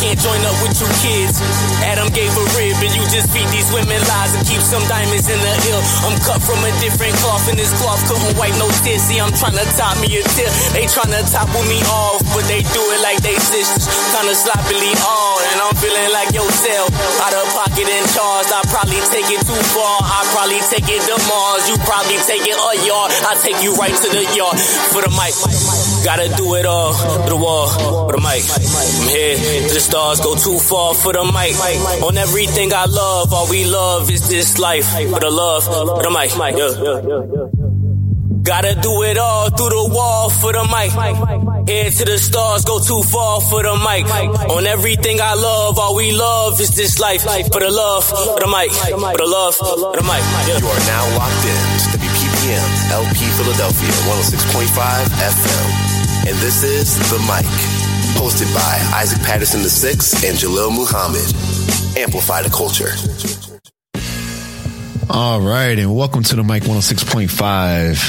can't join up with you kids. Adam gave a rib, and you just feed these women lies and keep some diamonds in the ill. I'm cut from a different cloth, and this cloth couldn't wipe no tears. See, I'm trying to top me a tip. They trying to topple me off, but they do it like they sisters. Kinda sloppily all, and I'm feeling like yourself. Out of pocket and charged, I probably take it too far. I probably take it to Mars. You probably take it a yard. I take you right to the yard for the mic. Gotta do it all through the wall, for the mic. I'm here to the stars, go too far for the mic. On everything I love, all we love is this life. For the love, for the mic. Yeah. Gotta do it all through the wall for the mic. Head to the stars, go too far for the mic. On everything I love, all we love is this life. For the love, for the mic. For the love, for the mic. Yeah. You are now locked in to WPPM LP Philadelphia 106.5 FM. And this is The Mic, hosted by Isaac Patterson VI and Jalil Muhammad. Amplify the culture. All right, and welcome to the Mic 106.5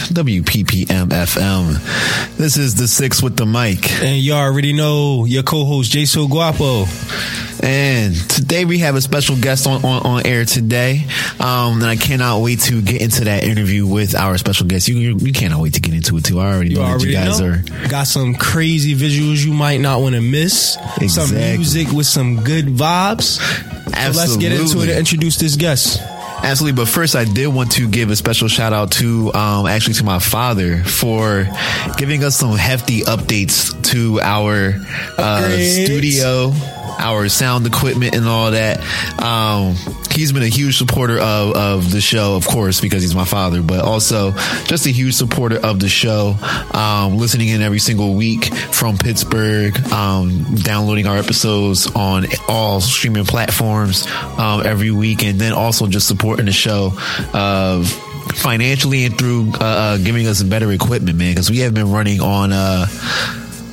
WPPM FM. This is the six with the mic. And you already know your co-host Jso Guapo. And today we have a special guest on, on, on air today. Um, and I cannot wait to get into that interview with our special guest. You, you, you cannot wait to get into it too. I already You know that you guys know. are. Got some crazy visuals you might not want to miss. Some music with some good vibes. So let's get into it and introduce this guest. Absolutely, but first I did want to give a special shout out to um, actually to my father for giving us some hefty updates to our uh, studio, our sound equipment, and all that. Um, he's been a huge supporter of, of the show, of course, because he's my father, but also just a huge supporter of the show, um, listening in every single week from Pittsburgh, um, downloading our episodes on all streaming platforms um, every week, and then also just supporting the show. Uh, financially and through uh, uh, giving us better equipment, man, because we have been running on uh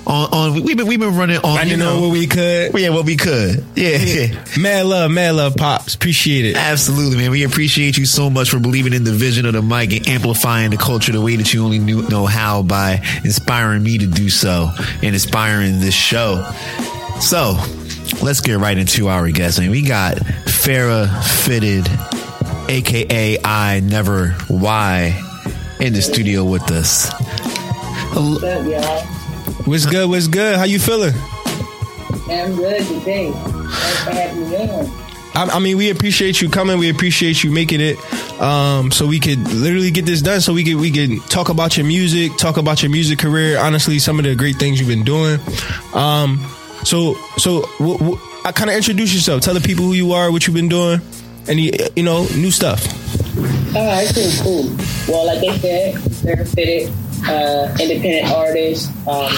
on on we've been we've been running on I you know know what we could. yeah what we could yeah yeah. Mad love, mad love, pops. Appreciate it. Absolutely, man. We appreciate you so much for believing in the vision of the mic and amplifying the culture the way that you only knew, know how by inspiring me to do so and inspiring this show. So, let's get right into our guest. And we got Pharah Phitted, aka I Never Why, in the studio with us. What's up, y'all? What's good? What's good? How you feeling? I'm good today. Thanks for having me on. I, I mean, we appreciate you coming. We appreciate you making it, um, so we could literally get this done. So we could we could talk about your music, talk about your music career. Honestly, some of the great things you've been doing. Um, so so w- w- I kind of introduce yourself. Tell the people who you are, what you've been doing, any you know new stuff. All right, cool, cool. Well, like they said, Pharah Phitted, uh, independent artist. Um,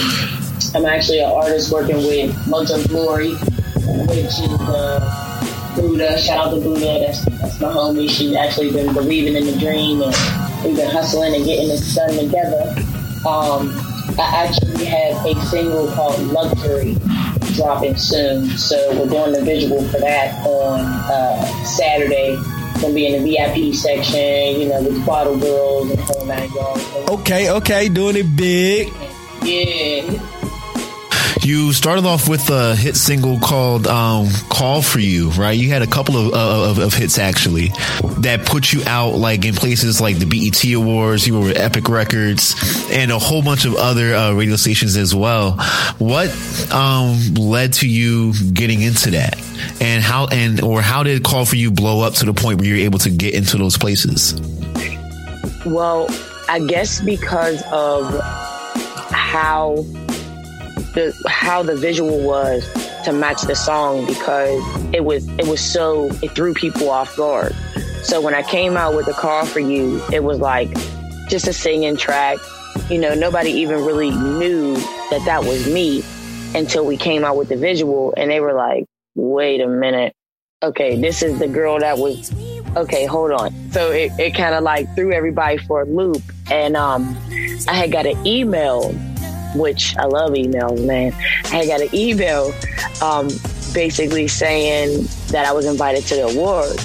I'm actually an artist working with Mojo Glory, which is uh, Buddha. Shout out to Buddha. That's that's my homie. She's actually been believing in the dream, and we've been hustling and getting this done together. Um, I actually have a single called Luxury dropping soon, so we're doing the visual for that on uh, Saturday. Gonna be in the VIP section, you know, with Bottle Girls and whole nine yards. Okay, okay, doing it big. Yeah. You started off with a hit single called um, "Call for You," right? You had a couple of, of, of hits actually that put you out like in places like the BET Awards. You were with Epic Records and a whole bunch of other uh, radio stations as well. What um, led to you getting into that, and how and or how did "Call for You" blow up to the point where you're able to get into those places? Well, I guess because of how the how the visual was to match the song because it was it was so it threw people off guard. So when I came out with the call for you, it was like just a singing track. You know, nobody even really knew that that was me until we came out with the visual and they were like, "Wait a minute. Okay, this is the girl that was okay, hold on. So it, it kind of like threw everybody for a loop. And um, I had got an email, which I love emails, man. I got an email um, basically saying that I was invited to the awards.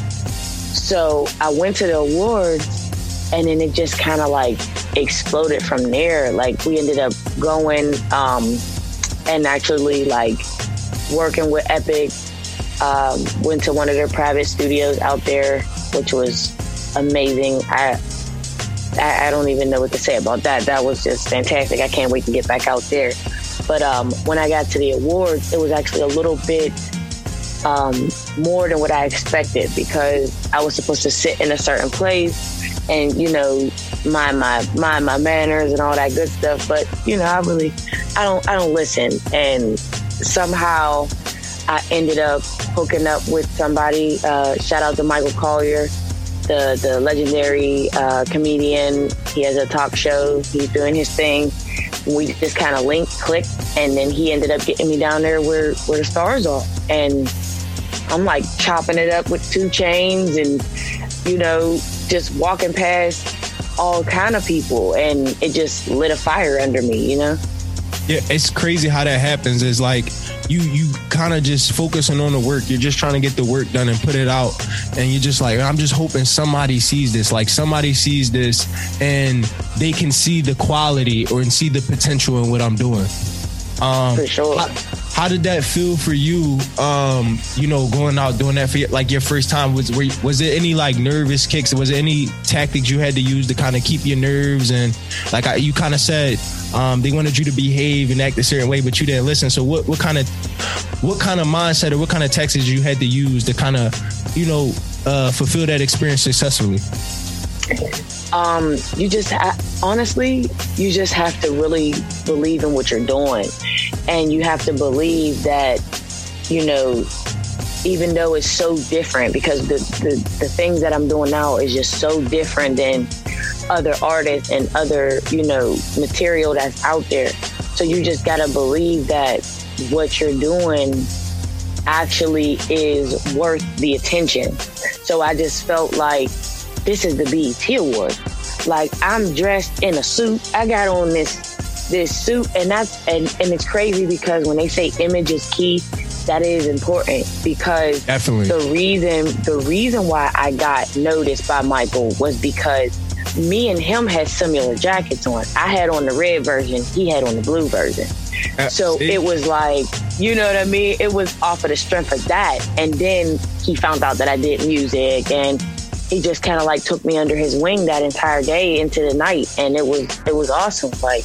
So I went to the awards and then it just kind of like exploded from there. Like we ended up going um, and actually like working with Epic. Um, went to one of their private studios out there, which was amazing. I, I, I don't even know what to say about that. That was just fantastic. I can't wait to get back out there. But um, when I got to the awards, it was actually a little bit um, more than what I expected because I was supposed to sit in a certain place and you know mind my mind my manners and all that good stuff. But you know, I really I don't I don't listen, and somehow I ended up hooking up with somebody. Uh, shout out to Michael Colyar, the the legendary uh, comedian. He has a talk show. He's doing his thing. We just kind of linked, clicked, and then he ended up getting me down there where where the stars are, and I'm like chopping it up with 2 Chainz, and you know just walking past all kind of people, and it just lit a fire under me, you know. Yeah, it's crazy how that happens. Is like you you kind of just focusing on the work. You're just trying to get the work done and put it out, and you're just like, I'm just hoping somebody sees this. Like somebody sees this and they can see the quality or and see the potential in what I'm doing. Um, For sure. How, how did that feel for you? Um, you know, going out doing that for your, like your first time was were, was it any like nervous kicks? Was there any tactics you had to use to kind of keep your nerves and like I, you kind of said um, they wanted you to behave and act a certain way, but you didn't listen. So what what kind of what kind of mindset or what kind of tactics you had to use to kind of you know uh, fulfill that experience successfully? Um, you just ha- honestly, you just have to really believe in what you're doing, and you have to believe that you know, even though it's so different, because the the, the things that I'm doing now is just so different than other artists and other you know material that's out there. So you just gotta believe that what you're doing actually is worth the attention. So I just felt like this is the BET Award. Like I'm dressed in a suit. I got on this this suit and that's and, and it's crazy because when they say image is key, that is important because Definitely. the reason the reason why I got noticed by Michael was because me and him had similar jackets on. I had on the red version, he had on the blue version. Uh, So see? it was like, you know what I mean? It was off of the strength of that. And then he found out that I did music and he just kind of like took me under his wing that entire day into the night. And it was, it was awesome. Like,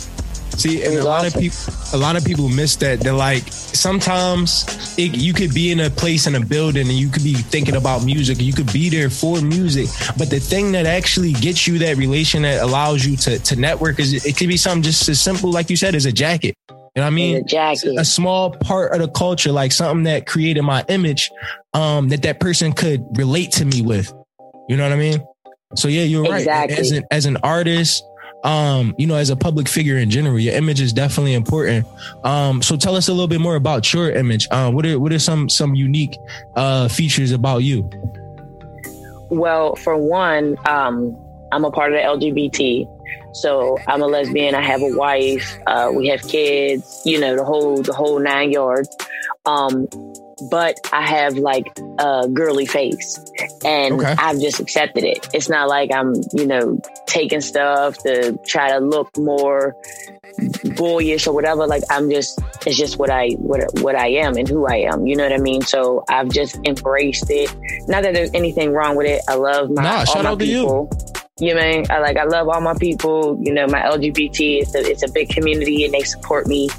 See, and a lot awesome. of people, a lot of people miss that. They're like, sometimes it, you could be in a place in a building and you could be thinking about music. You could be there for music, but the thing that actually gets you that relation that allows you to to network is it could be something just as simple, like you said, as a jacket. You know what I mean? A, jacket. a small part of the culture, like something that created my image, um, that that person could relate to me with. You know what I mean? So yeah, you're right. As an as an artist, um, you know, as a public figure in general, your image is definitely important. Um, so tell us a little bit more about your image. Uh, what are what are some some unique uh features about you? Well, for one, um, I'm a part of the LGBT. So I'm a lesbian. I have a wife. Uh, we have kids. You know the whole the whole nine yards. Um, but I have like a girly face, and Okay. I've just accepted it. It's not like I'm you know taking stuff to try to look more boyish or whatever. Like I'm just it's just what I what what I am and who I am. You know what I mean? So I've just embraced it. Not that there's anything wrong with it. I love my Nah, all shout my out to you. You know what I mean? I like I love all my people. You know, my LGBT it's a it's a big community and they support me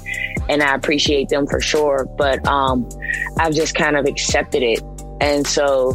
and I appreciate them for sure. But um I've just kind of accepted it. And so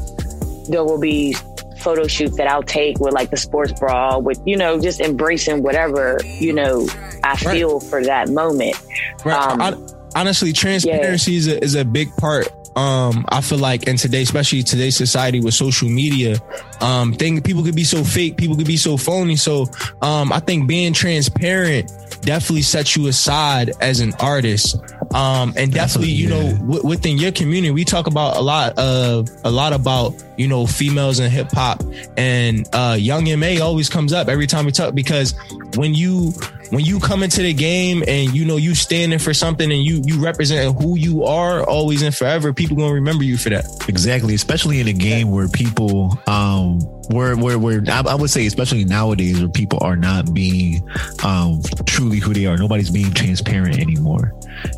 there will be photo shoots that I'll take with like the sports bra with, you know, just embracing whatever, you know, I feel for that moment. Right. Um, Hon- honestly, transparency is, a, is a big part. Um, I feel like in today, especially today's society with social media, um, thing people could be so fake, people could be so phony. So, um, I think being transparent definitely sets you aside as an artist. Um, and definitely, you know, w- within your community, we talk about a lot of a lot about you know, females in hip hop. And uh, Young M.A always comes up every time we talk because when you when you come into the game and you know you standing for something and you you represent who you are always and forever, people gonna remember you for that. Exactly, especially in a game where people um where where where I, I would say especially nowadays where people are not being um truly who they are. Nobody's being transparent anymore.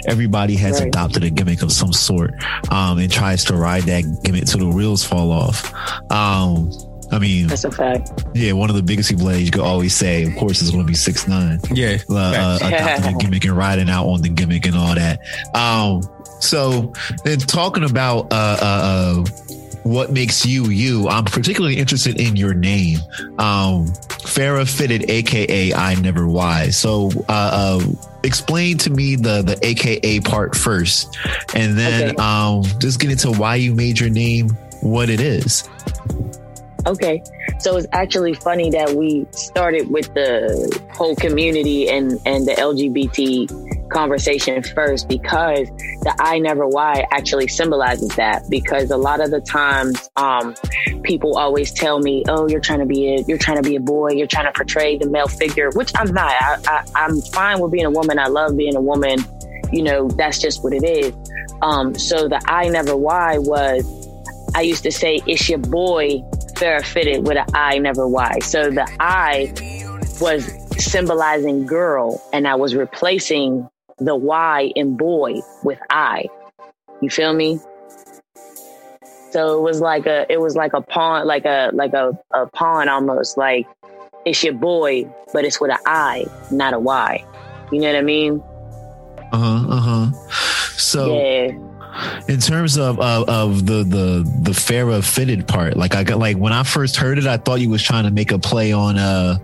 Everybody has Right. adopted a gimmick of some sort um and tries to ride that gimmick till the wheels fall off. Um I mean, That's a fact. yeah, one of the biggest people that you could always say, of course, is going to be 6ix9ine. Yeah. uh, uh, adopting a gimmick and riding out on the gimmick and all that. Um, so then talking about uh, uh, uh, what makes you you, I'm particularly interested in your name, um, Pharah Phitted, aka I Never Wise. So uh, uh, explain to me the the AKA part first, and then Okay. um, just get into why you made your name what it is. Okay. So it's actually funny that we started with the whole community and, and the LGBT conversation first because the I never why actually symbolizes that because a lot of the times um, people always tell me, oh, you're trying to be a, you're trying to be a boy, you're trying to portray the male figure, which I'm not. I, I, I'm fine with being a woman. I love being a woman. You know, that's just what it is. Um, so the I never why was I used to say, it's your boy Pharah Phitted with an I, never Y. So the I was symbolizing girl, and I was replacing the Y in boy with I. You feel me? So it was like a, it was like a pawn, like a, like a, a pawn almost. Like it's your boy, but it's with an I, not a Y. You know what I mean? Uh huh. Uh huh. So. yeah. In terms of, of of the the the Pharah Phitted part, like I got like when I first heard it, I thought you was trying to make a play on uh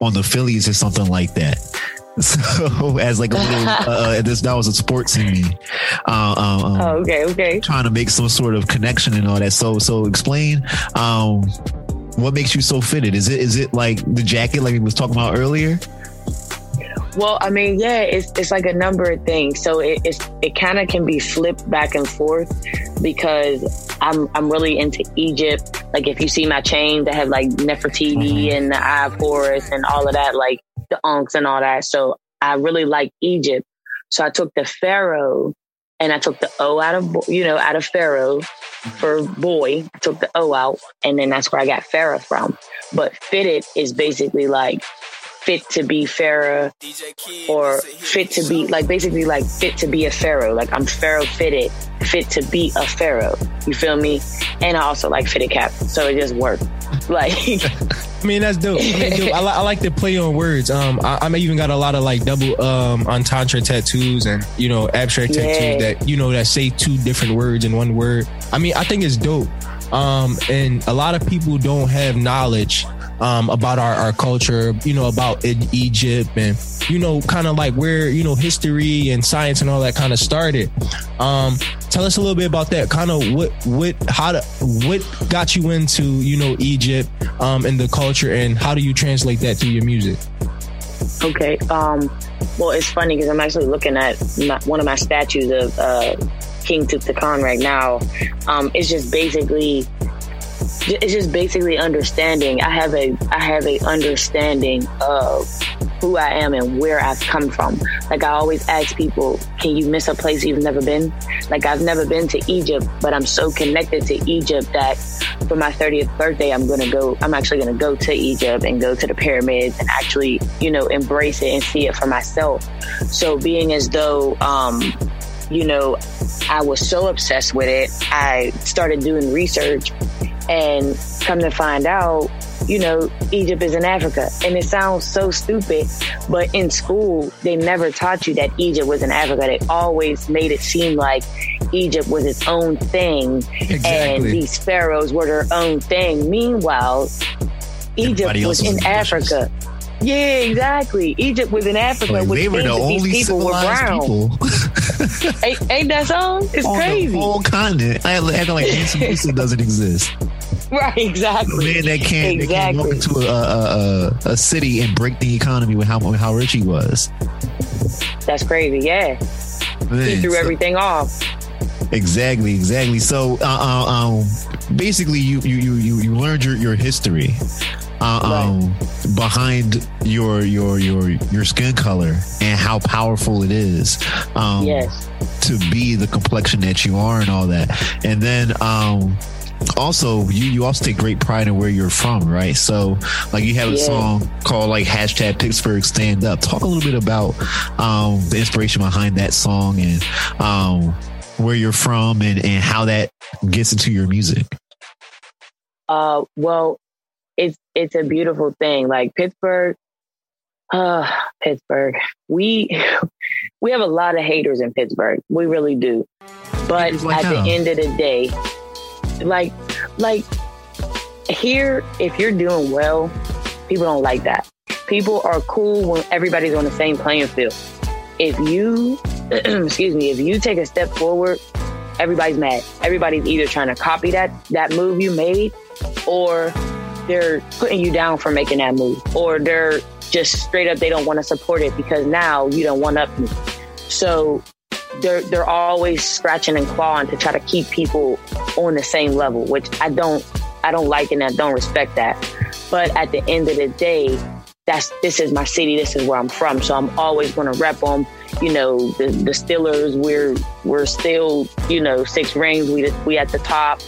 on the Phillies or something like that. So as like a little uh, this that was a sports in me, uh, um, um, Oh, okay, okay. trying to make some sort of connection and all that. So so explain um what makes you so fitted? Is it is it like the jacket like we was talking about earlier? Well, I mean, yeah, it's it's like a number of things. So it, it's it kind of can be flipped back and forth because I'm I'm really into Egypt. Like if you see my chains that have like Nefertiti mm-hmm. and the Eye of Horus and all of that, like the ankhs and all that. So I really like Egypt. So I took the Pharaoh and I took the O out of you know out of Pharaoh for boy. I took the O out, and then that's where I got Pharaoh from. But fitted is basically like fit to be Pharaoh or fit to be like basically like fit to be a pharaoh like i'm pharaoh fitted fit to be a pharaoh you feel me and i also like fitted cap so it just worked like I mean, that's dope. I, mean, dope. I, li- I like to play on words. Um, I, I even got a lot of like double um entendre tattoos and you know abstract Yeah. tattoos that you know that say two different words in one word. I mean, I think it's dope. Um, and a lot of people don't have knowledge um about our, our culture, you know, about Egypt and you know, kind of like where you know history and science and all that kind of started. Um, tell us a little bit about that. Kind of what what how to what got you into you know Egypt um and the culture and how do you translate that to your music? okay um well it's funny because i'm actually looking at my, one of my statues of uh king tutankhamun right now um it's just basically it's just basically understanding i have a i have a understanding of who I am and where I've come from. Like I always ask people, can you miss a place you've never been? Like I've never been to Egypt, but I'm so connected to Egypt that for my 30th birthday, I'm going to go, I'm actually going to go to Egypt and go to the pyramids and actually, you know, embrace it and see it for myself. So being as though, um, you know, I was so obsessed with it, I started doing research and come to find out, you know, Egypt is in Africa. And it sounds so stupid, but in school, they never taught you that Egypt was in Africa. They always made it seem like Egypt was its own thing and these pharaohs were their own thing. Meanwhile, Egypt was in ambitious. Africa. Yeah, exactly. Egypt was in Africa, Like, which they were the only people were civilized brown. people Ain't, ain't that so? It's on the crazy. whole continent. I acting like Mansa Musa doesn't exist. Right, exactly. man that can't, that can't walk into a, a, a, a city and break the economy with how how rich he was. That's crazy. Yeah. He threw so- everything off. Exactly, exactly. So, uh, uh, um, basically, you you you you, you learned your your history. Uh, um, behind your your your your skin color and how powerful it is um, Yes. to be the complexion that you are and all that. And then um also you you also take great pride in where you're from right? So like you have a Yeah. song called like hashtag pittsburgh stand up. Talk a little bit about um the inspiration behind that song and um where you're from and and how that gets into your music. Uh, well, it's it's a beautiful thing. Like Pittsburgh, uh, Pittsburgh. We we have a lot of haters in Pittsburgh. We really do. But like at how? the end of the day, like like here, if you're doing well, people don't like that. People are cool when everybody's on the same playing field. If you, excuse me, if you take a step forward, everybody's mad. Everybody's either trying to copy that that move you made, or they're putting you down for making that move, or they're just straight up they don't want to support it because now you don't one up me. So they're they're always scratching and clawing to try to keep people on the same level, which I don't I don't like and I don't respect that. But at the end of the day, that's this is my city, this is where I'm from. So I'm always gonna rep them. You know, the the Steelers, we're we're still, you know, six rings, we we at the top,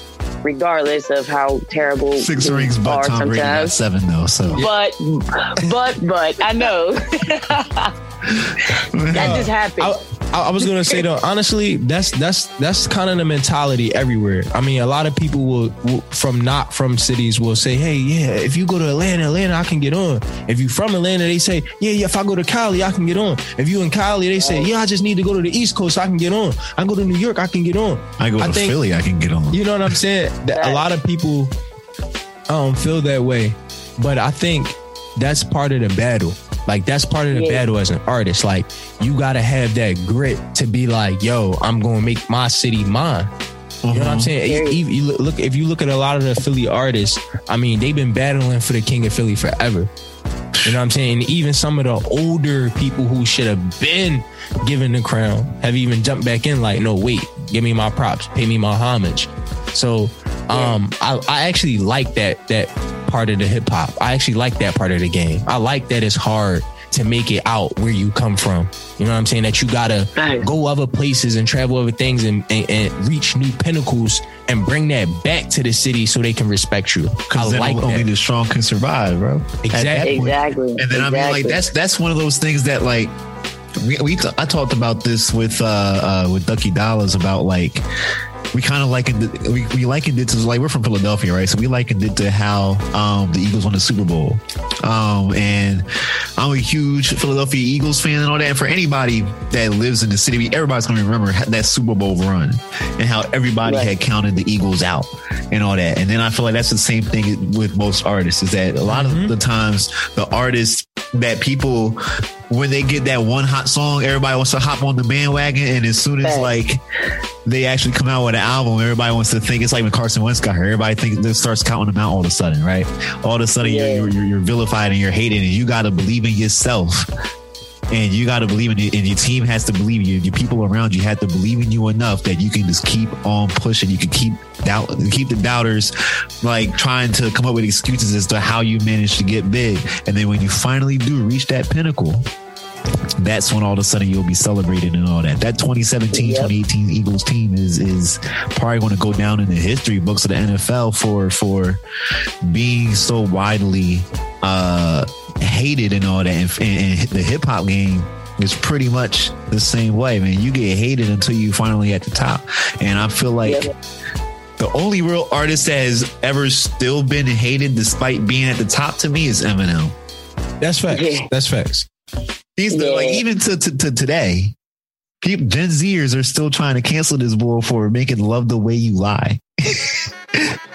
regardless of how terrible six we rings but are tom brady got sometimes. seven though so But but but I know. that just happened. I, I I was gonna say though, honestly, that's that's that's kind of the mentality everywhere. I mean, a lot of people will, will from not from cities will say, "Hey, yeah, if you go to Atlanta, Atlanta, I can get on." If you from Atlanta, they say, "Yeah, yeah, if I go to Cali, I can get on." If you in Cali, they say, "Yeah, I just need to go to the East Coast, I can get on." I go to New York, I can get on. i go I to think- philly i can get on You know what I'm saying? That a lot of people um feel that way, but I think that's part of the battle. Like that's part of the Yeah. battle as an artist. Like you gotta have that grit to be like, yo, I'm gonna make my city mine. You know what I'm mm-hmm. saying? Very- You, you look- look if you look at a lot of the Philly artists, I mean, they've been battling for the king of Philly forever. You know what I'm saying? And even some of the older people who should have been given the crown have even jumped back in like, no, wait, give me my props, pay me my homage. So um I, I actually like that that part of the hip hop. I actually like that part of the game. I like that it's hard to make it out where you come from. You know what I'm saying? That you gotta Right. go other places and travel other things and, and, and reach new pinnacles and bring that back to the city so they can respect you. Because then like only that. the strong can survive bro Exactly. exactly. And then I mean, like that's that's one of those things that like we, we t- I talked about this with uh, uh with Ducky Dollars about like we kind of likened it, we we likened it to like we're from Philadelphia, right? So we likened it to how um the Eagles won the Super Bowl. Um and I'm a huge Philadelphia Eagles fan and all that. And for anybody that lives in the city, everybody's gonna remember that Super Bowl run and how everybody Right. had counted the Eagles out and all that. And then I feel like that's the same thing with most artists is that a lot of the times the artists that people when they get that one hot song, everybody wants to hop on the bandwagon, and as soon as like they actually come out with an album, everybody wants to think it's like when Carson Wentz got here. Everybody thinks it starts counting them out all of a sudden, right? All of a sudden Yeah. you're, you're you're vilified and you're hated, and you got to believe in yourself. And you got to believe in it, and your team has to believe you. Your people around you have to believe in you enough that you can just keep on pushing. You can keep doubt, keep the doubters like trying to come up with excuses as to how you managed to get big. And then when you finally do reach that pinnacle, that's when all of a sudden you'll be celebrated and all that. That 2017, Yep. 2018 Eagles team is is probably going to go down in the history books of the NFL for for being so widely uh hated and all that. And, and, and the hip hop game is pretty much the same way, man. You get hated until you finally at the top. And I feel like Yeah. the only real artist that has ever still been hated despite being at the top to me is Eminem. That's facts. Yeah. That's facts. He's Yeah. like even to, to, to today, people, Gen Zers are still trying to cancel this boy for making "Love the Way You Lie."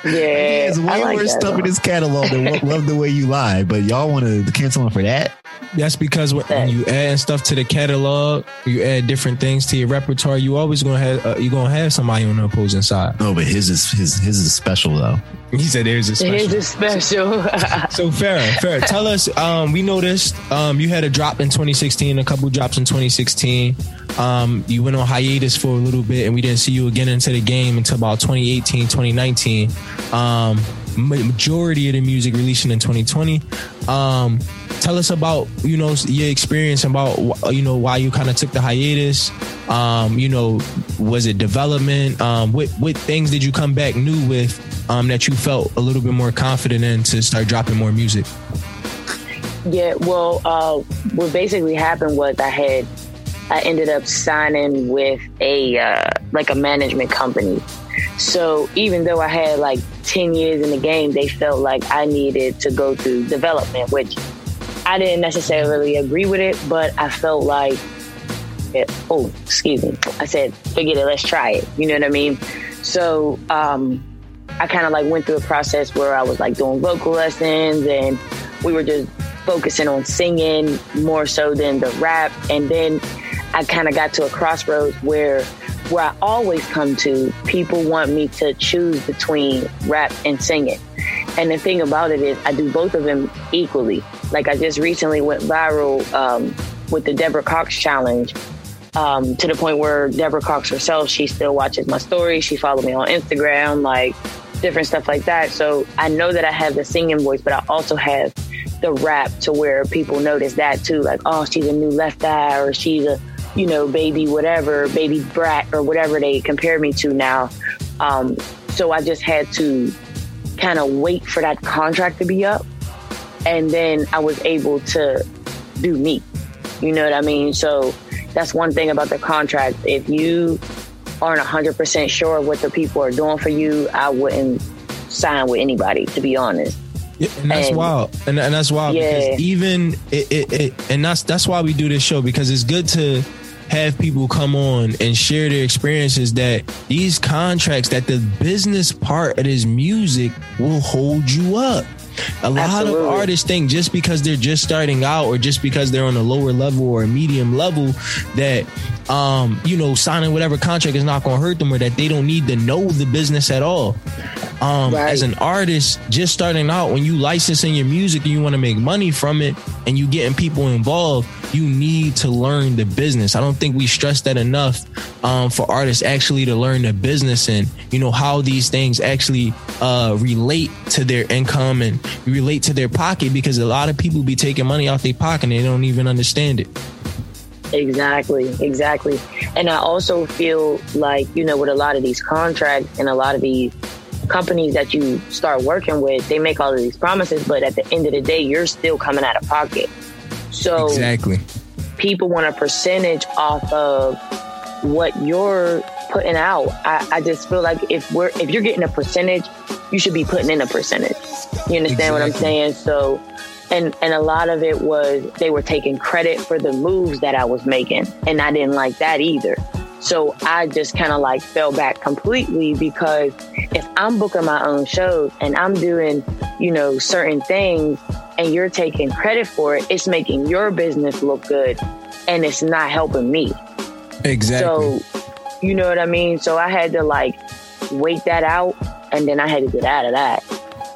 he yeah, has I way like more that stuff in song. his catalog than Lo- "Love the Way You Lie," but y'all want to cancel him for that? That's because when, when you add stuff to the catalog, you add different things to your repertoire. You always gonna have uh, you gonna have somebody on the opposing side. No, but his is his his is special though. He said there's a special. Here's a special. So fair, fair. Tell us. Um, we noticed um, you had a drop in 2016, a couple drops in 2016. Um, you went on hiatus for a little bit, and we didn't see you again into the game until about 2018, 2019. Um, majority of the music releasing in 2020. Um, tell us about you know your experience about you know why you kind of took the hiatus. Um, you know, was it development? Um, what what things did you come back new with um, that you felt a little bit more confident in to start dropping more music? Yeah, well, uh, what basically happened was I had I ended up signing with a uh, like a management company. So even though I had like ten years in the game, they felt like I needed to go through development, which I didn't necessarily agree with it, but I felt like, it, oh, excuse me, I said, forget it, let's try it. You know what I mean? So um, I kind of like went through a process where I was like doing vocal lessons and we were just focusing on singing more so than the rap. And then I kind of got to a crossroads where where I always come to, people want me to choose between rap and singing. And the thing about it is, I do both of them equally. Like I just recently went viral um, with the Deborah Cox challenge. Um, to the point where Deborah Cox herself, she still watches my stories. She followed me on Instagram, like different stuff like that. So I know that I have the singing voice, but I also have the rap to where people notice that too. Like, oh, she's a new left eye or she's a, you know, baby whatever, baby brat or whatever they compare me to now. Um, so I just had to kind of wait for that contract to be up. And then I was able to do me. You know what I mean? So that's one thing about the contract. If you aren't 100% sure what the people are doing for you, I wouldn't sign with anybody, to be honest. Yeah, and that's and, wild, and, and that's wild yeah. because even it, it, it, and that's that's why we do this show because it's good to have people come on and share their experiences that these contracts that the business part of this music will hold you up. A lot Absolutely. of artists think just because they're just starting out or just because they're on a lower level or a medium level that um, you know, signing whatever contract is not going to hurt them or that they don't need to know the business at all. Um, right. As an artist, just starting out, when you licensing your music and you want to make money from it and you getting people involved, you need to learn the business. I don't think we stress that enough um, for artists actually to learn the business and, you know, how these things actually uh, relate to their income and relate to their pocket because a lot of people be taking money out their pocket and they don't even understand it. Exactly, exactly. And I also feel like, you know, with a lot of these contracts and a lot of these companies that you start working with, they make all of these promises, but at the end of the day, you're still coming out of pocket. So exactly, people want a percentage off of what you're putting out. I, I just feel like if we're if you're getting a percentage, you should be putting in a percentage. You understand exactly. what I'm saying? So and and a lot of it was they were taking credit for the moves that I was making and I didn't like that either. So I just kind of like fell back completely because if I'm booking my own shows and I'm doing, you know, certain things and you're taking credit for it, it's making your business look good and it's not helping me. Exactly. So, you know what I mean? So I had to like wait that out and then I had to get out of that.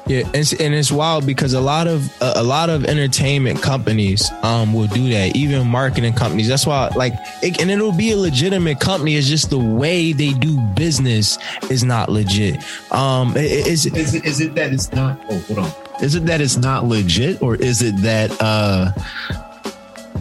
Yeah, and, and it's wild because a lot of uh, a lot of entertainment companies um will do that, even marketing companies. That's why, like, it, and it'll be a legitimate company. It's just the way they do business is not legit. Um, is is it, is it that it's not? Oh, hold on. Is it that it's not legit, or is it that uh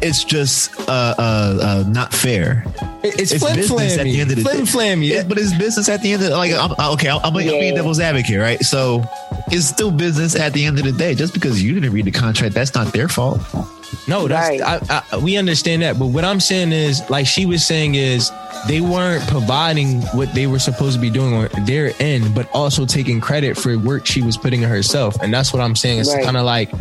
it's just uh, uh, uh, not fair. It's, it's flim flammy. At the end of the flim flammy. Yeah, but it's business at the end of like. I'm, okay, I'm, I'm, I'm being devil's advocate, right? So it's still business at the end of the day. Just because you didn't read the contract, that's not their fault. No, that's right. I, I, we understand that, but what I'm saying is, like she was saying, is they weren't providing what they were supposed to be doing on their end, but also taking credit for work she was putting in herself, and that's what I'm saying. It's right. kind of like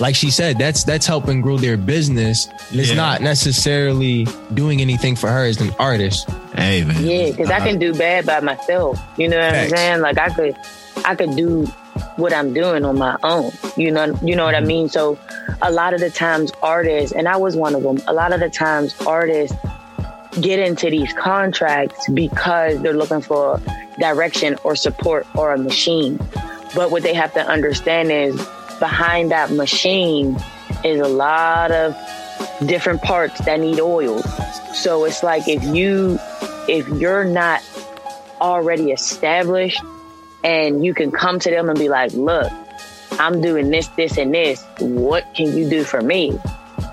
like she said, that's that's helping grow their business. It's yeah. not necessarily doing anything for her as an artist. Hey man. Yeah, because uh, I can do bad by myself. You know what facts. I'm saying? Like I could I could do what I'm doing on my own. You know you know what I mean? So a lot of the times artists, and I was one of them, a lot of the times artists get into these contracts because they're looking for direction or support or a machine. But what they have to understand is behind that machine is a lot of different parts that need oil. So it's like if you if you're not already established and you can come to them and be like, look, I'm doing this, this, and this. What can you do for me?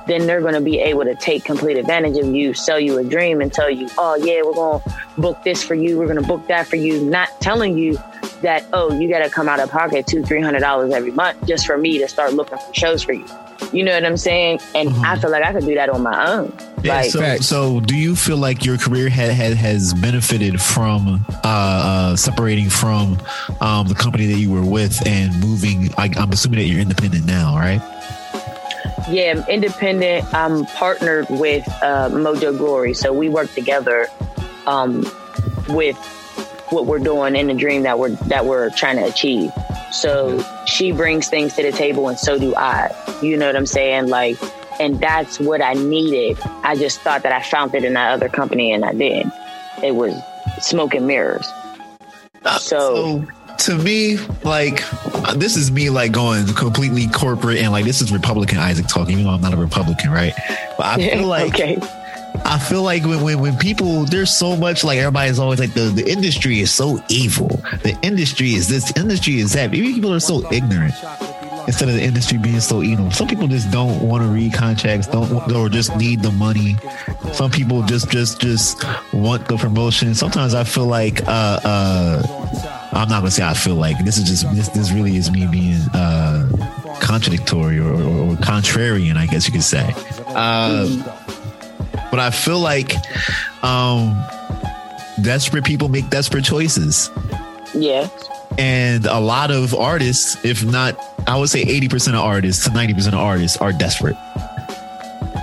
Then they're going to be able to take complete advantage of you, sell you a dream, and tell you, oh, yeah, we're going to book this for you. We're going to book that for you. Not telling you that, oh, you got to come out of pocket two, three hundred dollars every month just for me to start looking for shows for you. You know what I'm saying? And mm-hmm. I feel like I could do that on my own. Yeah, like, so, so do you feel like your career had, had has benefited from uh, uh, separating from um, the company that you were with and moving? I, I'm assuming that you're independent now, right? Yeah, I'm independent. I'm partnered with uh, Mojo Glory, so we work together um, with what we're doing in the dream that we're that we're trying to achieve. So she brings things to the table, and so do I. You know what I'm saying? Like, and that's what I needed. I just thought that I found it in that other company, and I didn't. It was smoke and mirrors. Uh, so, so to me, like this is me like going completely corporate and like this is Republican Isaac talking, even though I'm not a Republican, right? But I feel like okay. I feel like when, when, when people there's so much like everybody's always like the, the industry is so evil. The industry is this industry is that. Maybe people are so ignorant instead of the industry being so evil. Some people just don't want to read contracts, don't or just need the money. Some people just just just want the promotion. Sometimes I feel like uh uh I'm not gonna say I feel like this is just this this really is me being uh contradictory or, or, or contrarian, I guess you could say. Uh but I feel like um, desperate people make desperate choices. Yeah. And a lot of artists, if not, I would say 80% of artists to 90% of artists are desperate.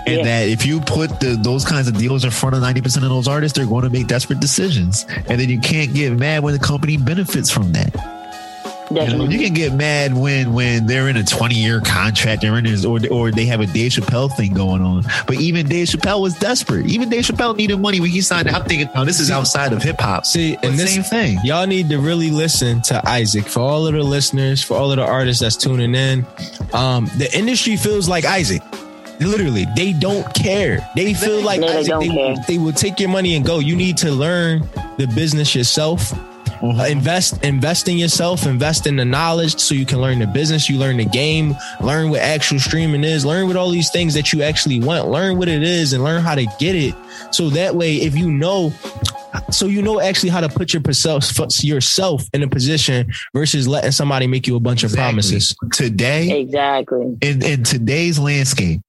And yeah. that if you put the, those kinds of deals in front of 90% of those artists, they're going to make desperate decisions. And then you can't get mad when the company benefits from that. You, know, you can get mad when when they're in a 20 year contract they're in his, or or they have a Dave Chappelle thing going on. But even Dave Chappelle was desperate. Even Dave Chappelle needed money when he signed. I'm thinking, oh, this is outside of hip hop. See, and this same thing. Y'all need to really listen to Isaac. For all of the listeners, for all of the artists that's tuning in, um, the industry feels like Isaac. Literally, they don't care. They feel like no, Isaac, they, they, they will take your money and go. You need to learn the business yourself Mm-hmm. Uh, invest invest in yourself, invest in the knowledge so you can learn the business, you learn the game, learn what actual streaming is, learn what all these things that you actually want, learn what it is and learn how to get it. So that way if you know so you know actually how to put your yourself in a position versus letting somebody make you a bunch exactly. of promises. Today, exactly. In in today's landscape,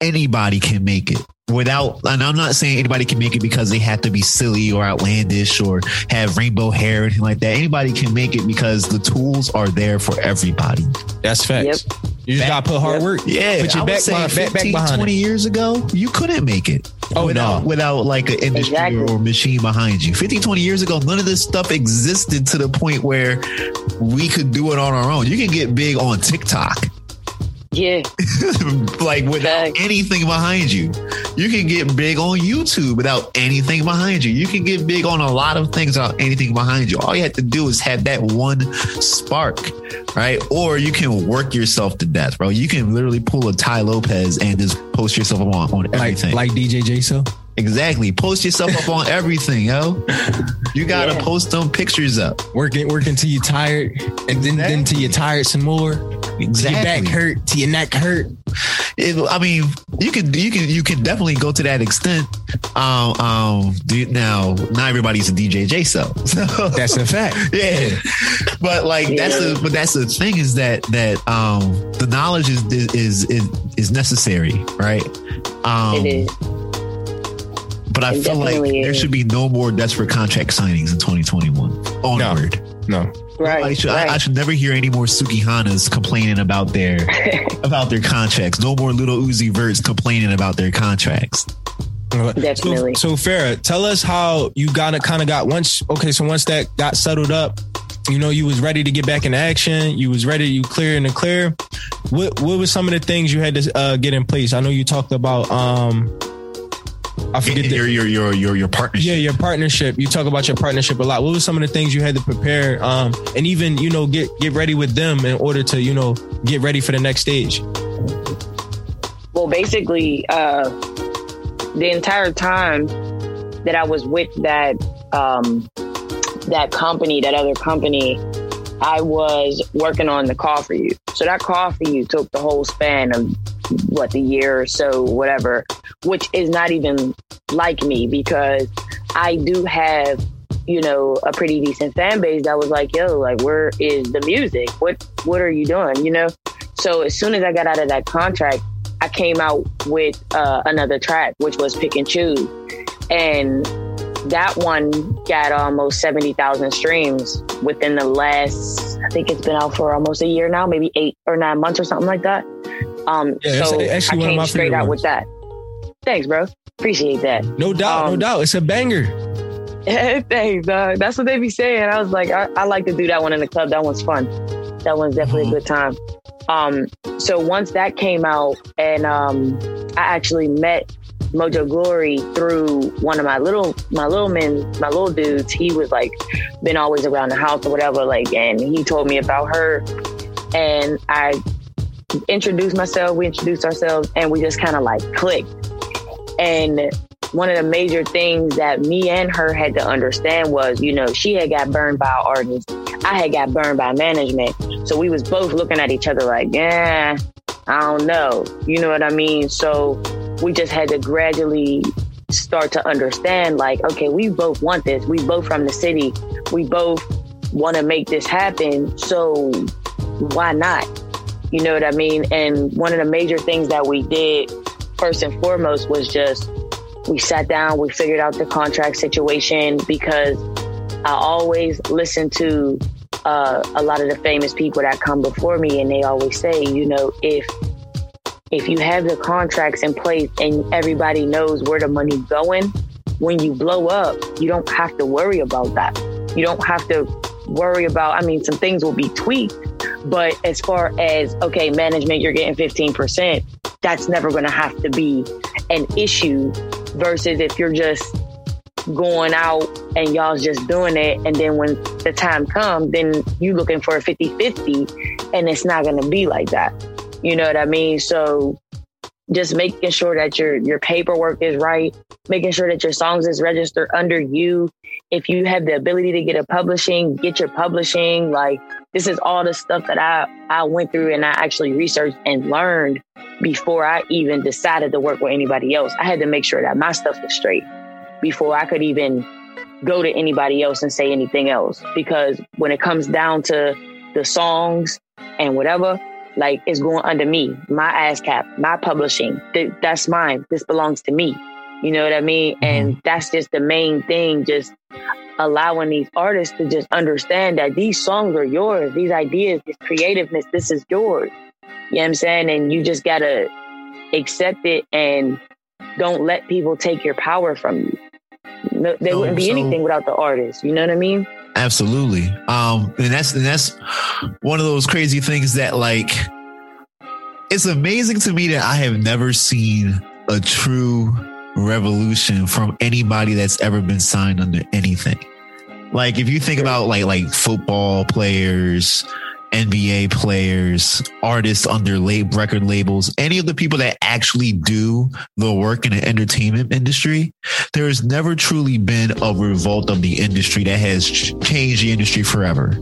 anybody can make it without and I'm not saying anybody can make it because they have to be silly or outlandish or have rainbow hair or anything like that. Anybody can make it because the tools are there for everybody. That's facts. Yep. You just gotta put hard yep. work. Yeah, put your back, behind, 15, back, back 20 it. years ago, you couldn't make it. Oh without, no. without like an industry exactly. or machine behind you. 15, 20 years ago, none of this stuff existed to the point where we could do it on our own. You can get big on TikTok. Yeah. like without anything behind you. You can get big on YouTube without anything behind you. You can get big on a lot of things without anything behind you. All you have to do is have that one spark, right? Or you can work yourself to death, bro. You can literally pull a Tai Lopez and just post yourself on, on everything. Like, like DJ J Exactly. Post yourself up on everything, yo. You gotta yeah. post them pictures up. Working, working till you're tired, and then exactly. then till you're tired some more. Exactly. Your back hurt, till your neck hurt. It, I mean, you can you can you can definitely go to that extent. Um, um, now not everybody's a DJ Jso. That's a fact. Yeah, but like yeah. that's the but that's the thing is that that um the knowledge is is is is necessary, right? Um, it is but I feel like there should be no more desperate contract signings in 2021. Onward. No. no. Right, should, right. I, I, should never hear any more Sukihanas complaining about their about their contracts. No more Lil Uzi Verts complaining about their contracts. Definitely. So, so Pharah, tell us how you got it. Kind of got once. Okay, so once that got settled up, you know, you was ready to get back in action. You was ready. You clear in the clear. What What was some of the things you had to uh, get in place? I know you talked about um, I forget your, your your your your partnership. Yeah, your partnership. You talk about your partnership a lot. What were some of the things you had to prepare, um, and even you know get get ready with them in order to you know get ready for the next stage? Well, Well, basically, uh, the entire time that I was with that um, that company, that other company, I was working on the call for you. So that call for you took the whole span of what the year or so, whatever, which is not even like me because I do have, you know, a pretty decent fan base that was like, yo, like where is the music? What what are you doing? You know? So as soon as I got out of that contract, I came out with uh, another track, which was Pick and Choose. And that one got almost 70,000 streams within the last, I think it's been out for almost a year now, maybe eight or nine months or something like that. Um, Yeah, so actually I one of came straight out ones. with that. Thanks, bro. Appreciate that. No doubt, no Um, doubt. It's a banger. Thanks, dog. That's what they be saying. I was like, I, I like to do that one in the club. That one's fun. That one's definitely Mm-hmm. a good time. Um, so once that came out, and um, I actually met Mojo Glory through one of my little my little men, my little dudes. He was like been always around the house or whatever, like, and he told me about her, and I introduced myself. We introduced ourselves, and we just kind of like clicked. And one of the major things that me and her had to understand was, you know, she had got burned by artists. I had got burned by management. So we was both looking at each other like, yeah, I don't know. You know what I mean? So we just had to gradually start to understand like, okay, we both want this. We both from the city. We both want to make this happen. So why not? You know what I mean? And one of the major things that we did first and foremost was just we sat down, we figured out the contract situation because I always listen to uh, a lot of the famous people that come before me, and they always say, you know, if if you have the contracts in place and everybody knows where the money's going, when you blow up, you don't have to worry about that. You don't have to worry about. I mean, some things will be tweaked, but as far as okay, management, you're getting fifteen percent. That's never going to have to be an issue versus if you're just going out and y'all's just doing it and then when the time comes then you looking for a 50-50 and it's not going to be like that you know what i mean? So just making sure that your your paperwork is right making sure that your songs is registered under you. If you have the ability to get a publishing get your publishing. Like this is all the stuff that i i went through and i actually researched and learned before i even decided to work with anybody else. I had to make sure that my stuff was straight before I could even go to anybody else and say anything else. Because when it comes down to the songs and whatever, like it's going under me, my ASCAP, my publishing. Th- that's mine. This belongs to me. You know what I mean? Mm-hmm. And that's just the main thing, just allowing these artists to just understand that these songs are yours, these ideas, this creativeness, this is yours. You know what I'm saying? And you just gotta accept it and don't let people take your power from you. No, there So- wouldn't be so- anything without the artist. You know what I mean? Absolutely. Um, and that's and that's one of those crazy things that like it's amazing to me that I have never seen a true revolution from anybody that's ever been signed under anything. Like if you think about like like football players, NBA players, artists under lab, record labels, any of the people that actually do the work in the entertainment industry, there has never truly been a revolt of the industry that has ch- changed the industry forever.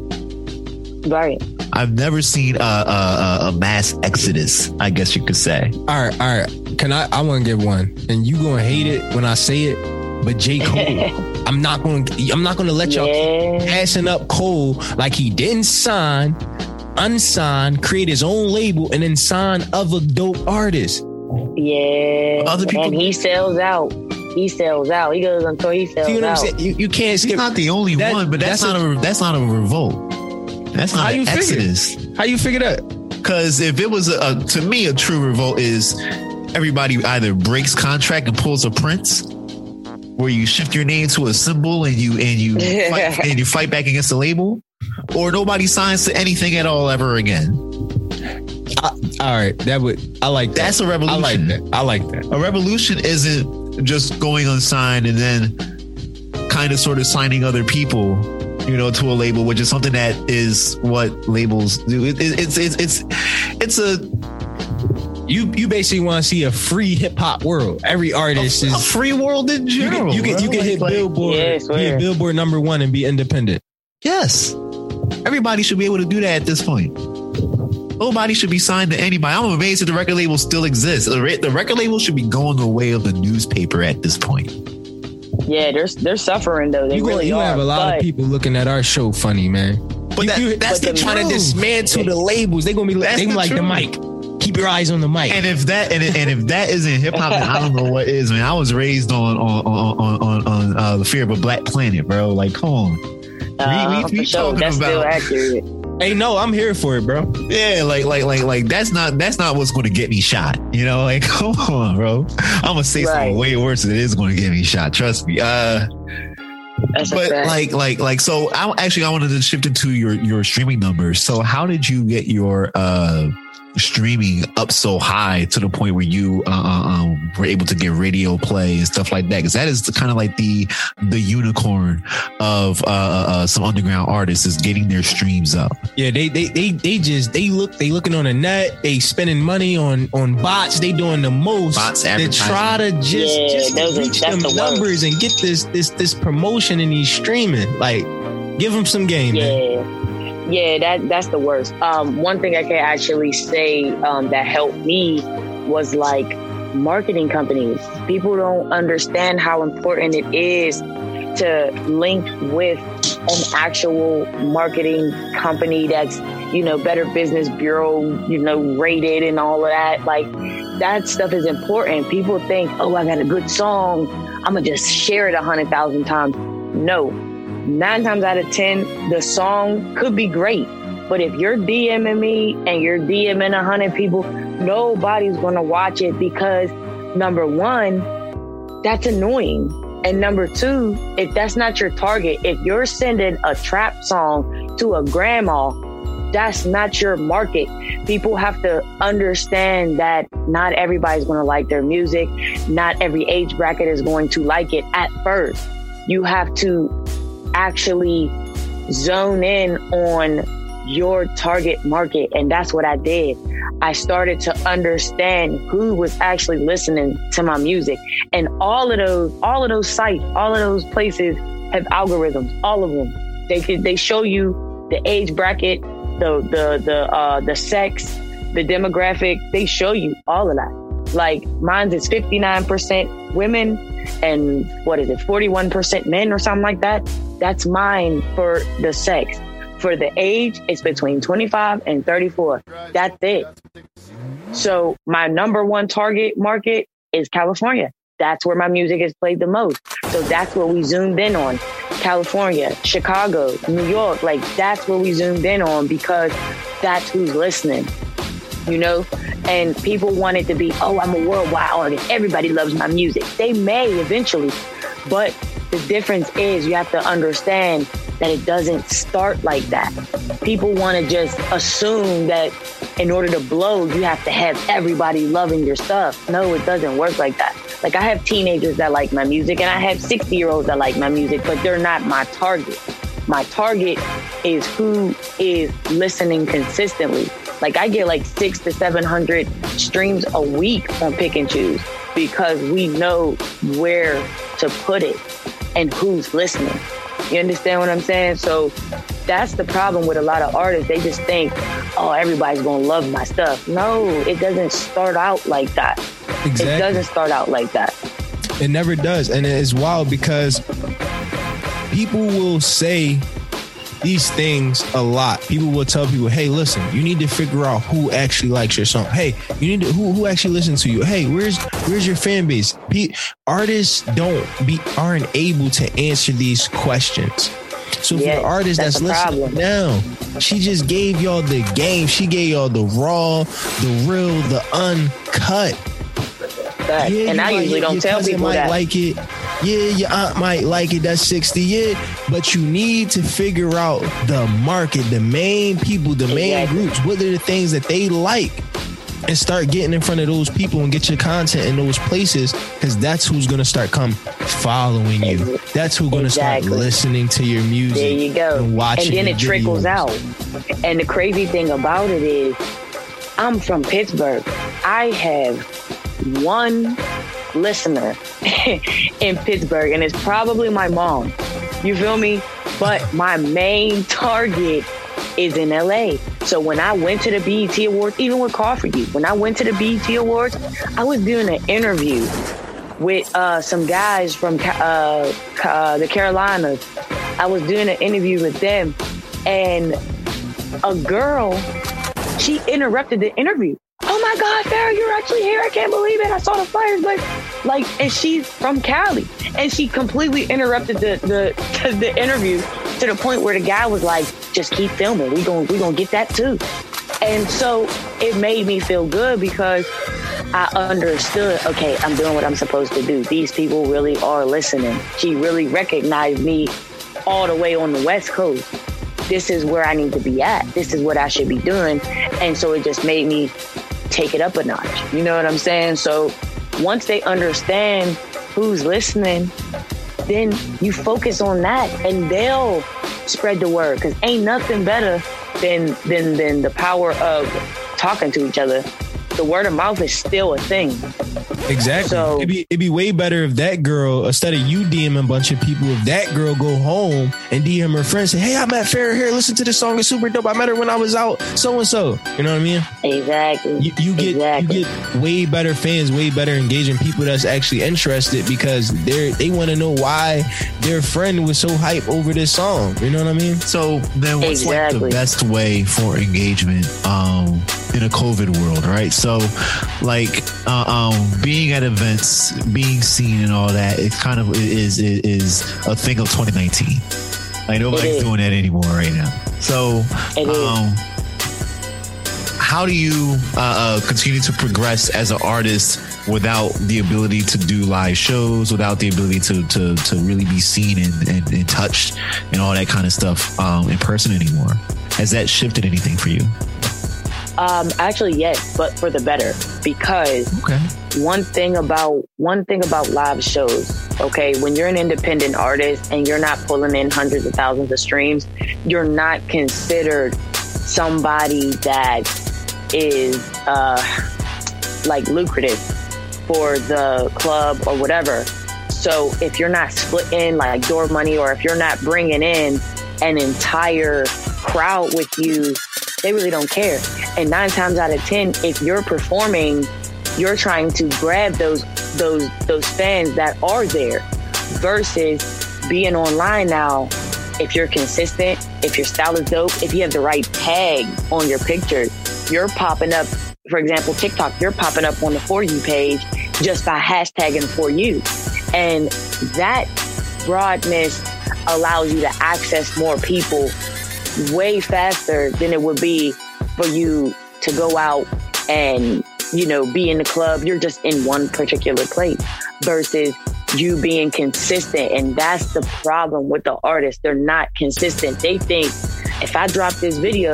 Right. I've never seen a, a, a, a mass exodus, I guess you could say. All right, all right. Can I? I want to give one, and you gonna hate it when I say it, but J Cole. I'm not going. to I'm not going to let y'all keep Yeah. passing up Cole like he didn't sign, unsigned, create his own label, and then sign other dope artists. Yeah. Other people- and he sells out. He sells out. He goes on tour. He sells See what I'm out. saying? You, you can't He's not the only That- one, but that's, that's not a, that's not a revolt. That's not How you an figure? exodus. How you figure that? Because if it was a, a, to me, a true revolt is everybody either breaks contract and pulls a prince, where you shift your name to a symbol and you and you fight, and you fight back against the label, or nobody signs to anything at all ever again. Uh, all right, that would I like that. That's a I like revolution. that. I like that. A revolution isn't just going unsigned and then kind of sort of signing other people, you know, to a label, which is something that is what labels do. It, it, it's it's it's it's a You you basically want to see a free hip hop world. Every artist a is free world in you can you can, you can hit like, Billboard, Yeah, I hit. Billboard number one and be independent. Yes. Everybody should be able to do that at this point. Nobody should be signed to anybody. I'm amazed that the record label still exists. The, record label should be going the way of the newspaper at this point. Yeah, they're they're suffering though. They You, really you are. have a lot but of people looking at our show funny, man. But that- you, that's the trying to dismantle the labels. They're gonna be That's they the like the mic. Keep your eyes on the mic. And if that and, and if that isn't hip hop, I don't know what is. Man, I was raised on on on on, on, on uh, the fear of a black planet, bro. Like, come on. uh, we- we for sure, talking that's still about- accurate. hey, no, I'm here for it, bro. Yeah, like like like like that's not that's not what's going to get me shot. You know, like come on, bro. I'm gonna say Right. something way worse than it is going to get me shot. Trust me. Uh, That's but like like like so I actually I wanted to shift into your your streaming numbers. So how did you get your uh streaming up so high to the point where you uh, uh, um, were able to get radio play and stuff like that? Because that is kind of like the the unicorn of uh, uh, uh, some underground artists is getting their streams up. Yeah, they they they they just they look they looking on the net. They spending money on on bots. They doing the most Bots, to advertising. try to just Yeah, just reach that's them the worst. numbers and get this this this promotion and these streaming. Like, give them some game, man. Yeah. That that's the worst. Um, one thing I can actually say um, that helped me was like marketing companies. People don't understand how important it is to link with an actual marketing company that's you know Better Business Bureau you know rated and all of that. Like that stuff is important. People think, oh, I got a good song. I'm gonna just share it a hundred thousand times. No, nine times out of ten, the song could be great. But if you're DMing me and you're DMing a hundred people, nobody's gonna watch it because number one, that's annoying. And number two, if that's not your target, if you're sending a trap song to a grandma, that's not your market. People have to understand that not everybody's going to like their music. Not every age bracket is going to like it at first. You have to actually zone in on your target market. And that's what I did. I started to understand who was actually listening to my music. And all of those, all of those sites, all of those places have algorithms, all of them. They could, they show you the age bracket, the, the, the, uh, the sex, the demographic. They show you all of that. Like mine's is 59% women and what is it, 41% men or something like that. That's mine for the sex. For the age, it's between 25 and 34. That's it. So my number one target market is California. That's where my music is played the most. So that's what we zoomed in on. California, Chicago, New York, like that's what we zoomed in on because that's who's listening. You know? And people want it to be, oh, I'm a worldwide artist. Everybody loves my music. They may eventually, but the difference is you have to understand that it doesn't start like that. People want to just assume that in order to blow, you have to have everybody loving your stuff. No, it doesn't work like that. Like I have teenagers that like my music and I have 60 year olds that like my music, but they're not my target. My target is who is listening consistently. Like I get like six to 700 streams a week on Pick and Choose because we know where to put it and who's listening. You understand what I'm saying? So that's the problem with a lot of artists. They just think, oh, everybody's gonna love my stuff. No, it doesn't start out like that. Exactly. It doesn't start out like that. It never does. And it's wild because people will say these things a lot. People will tell people, hey, listen, you need to figure out who actually likes your song. Hey, you need to who who actually listens to you. Hey, where's where's your fan base? Pe- artists don't be aren't able to answer these questions. So for the artist that's that's, listening problem. now, she just gave y'all the game. She gave y'all the raw, the real, the uncut. Yeah, and I usually don't tell people might that. like it. Yeah, your aunt might like it. That's sixty. Yeah, but you need to figure out the market, the main people, the main Exactly. groups. What are the things that they like, and start getting in front of those people and get your content in those places because that's who's gonna start come following you. That's who's gonna Exactly. start listening to your music. There you go. And watching. And then it trickles videos. out. And the crazy thing about it is, I'm from Pittsburgh. I have one listener in Pittsburgh, and it's probably my mom. You feel me? But my main target is in LA. So when I went to the BET Awards, even with Call for You, when I went to the BET Awards, I was doing an interview with uh, some guys from uh, uh, the Carolinas. I was doing an interview with them, and a girl, she interrupted the interview. Oh my God, Pharah, you're actually here. I can't believe it. I saw the flyers, but like, and she's from Cali, and she completely interrupted the the, the interview to the point where the guy was like, "Just keep filming. We going we gonna get that too." And so it made me feel good because I understood, okay, I'm doing what I'm supposed to do. These people really are listening. She really recognized me all the way on the West Coast. This is where I need to be at. This is what I should be doing. And so it just made me take it up a notch. You know what I'm saying? So once they understand who's listening, then you focus on that and they'll spread the word because ain't nothing better than than than the power of talking to each other the word of mouth is still a thing. Exactly. So, it'd be it'd be way better if that girl, instead of you DMing a bunch of people, if that girl go home and DM her friends, say, "Hey, I met Pharah here. Listen to this song. It's super dope. I met her when I was out. So and so. You know what I mean? Exactly. You, you get exactly. you get way better fans, way better engaging people that's actually interested because they're they want to know why their friend was so hype over this song. You know what I mean? So then, what's exactly. like the best way for engagement? Um, in a COVID world, right? So, like, uh, um, being at events, being seen, and all that, it kind of is is a thing of 2019. Like nobody's doing that anymore right now. So, um, how do you uh, uh, continue to progress as an artist without the ability to do live shows, without the ability to to, to really be seen and, and, and touched and all that kind of stuff um, in person anymore? Has that shifted anything for you? Um, actually, yes, but for the better because okay. one thing about one thing about live shows, okay, when you're an independent artist and you're not pulling in hundreds of thousands of streams, you're not considered somebody that is uh, like lucrative for the club or whatever. So if you're not splitting like door money or if you're not bringing in an entire crowd with you they really don't care. And nine times out of ten, if you're performing, you're trying to grab those those those fans that are there versus being online now. If you're consistent, if your style is dope, if you have the right tag on your picture, you're popping up. For example, TikTok, you're popping up on the For You page just by hashtagging For You. And that broadness allows you to access more people way faster than it would be for you to go out and, you know, be in the club. You're just in one particular place versus you being consistent. And that's the problem with the artists. They're not consistent. They think if I drop this video,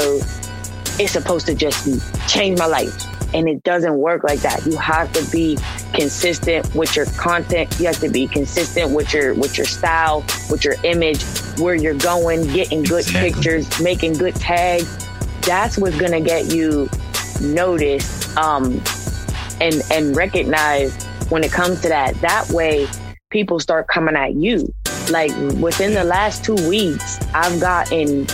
it's supposed to just change my life. And it doesn't work like that. You have to be consistent with your content. You have to be consistent with your with your style, with your image, where you're going, getting good exactly. pictures, making good tags. That's what's gonna get you noticed um, and and recognized when it comes to that. That way, people start coming at you. Like within the last two weeks, I've gotten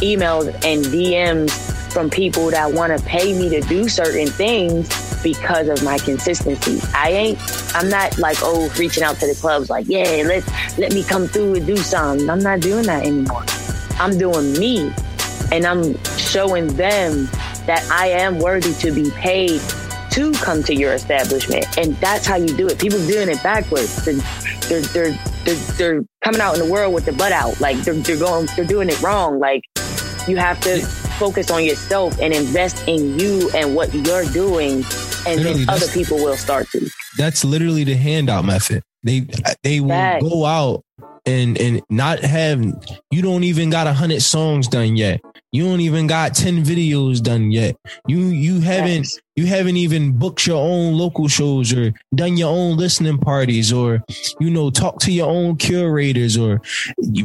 emails and DMs from people that want to pay me to do certain things because of my consistency. I ain't, I'm not like, oh, reaching out to the clubs like, yeah, let, let me come through and do something. I'm not doing that anymore. I'm doing me and I'm showing them that I am worthy to be paid to come to your establishment. And that's how you do it. People doing it backwards. They're, they're, they're, they're, they're coming out in the world with the butt out. Like they're, they're going, they're doing it wrong. Like you have to focus on yourself and invest in you and what you're doing and literally, then other people will start to. That's literally the handout method. They they will go out and and not have you don't even got a hundred songs done yet. You don't even got 10 videos done yet. You you haven't you haven't even booked your own local shows or done your own listening parties or you know talk to your own curators or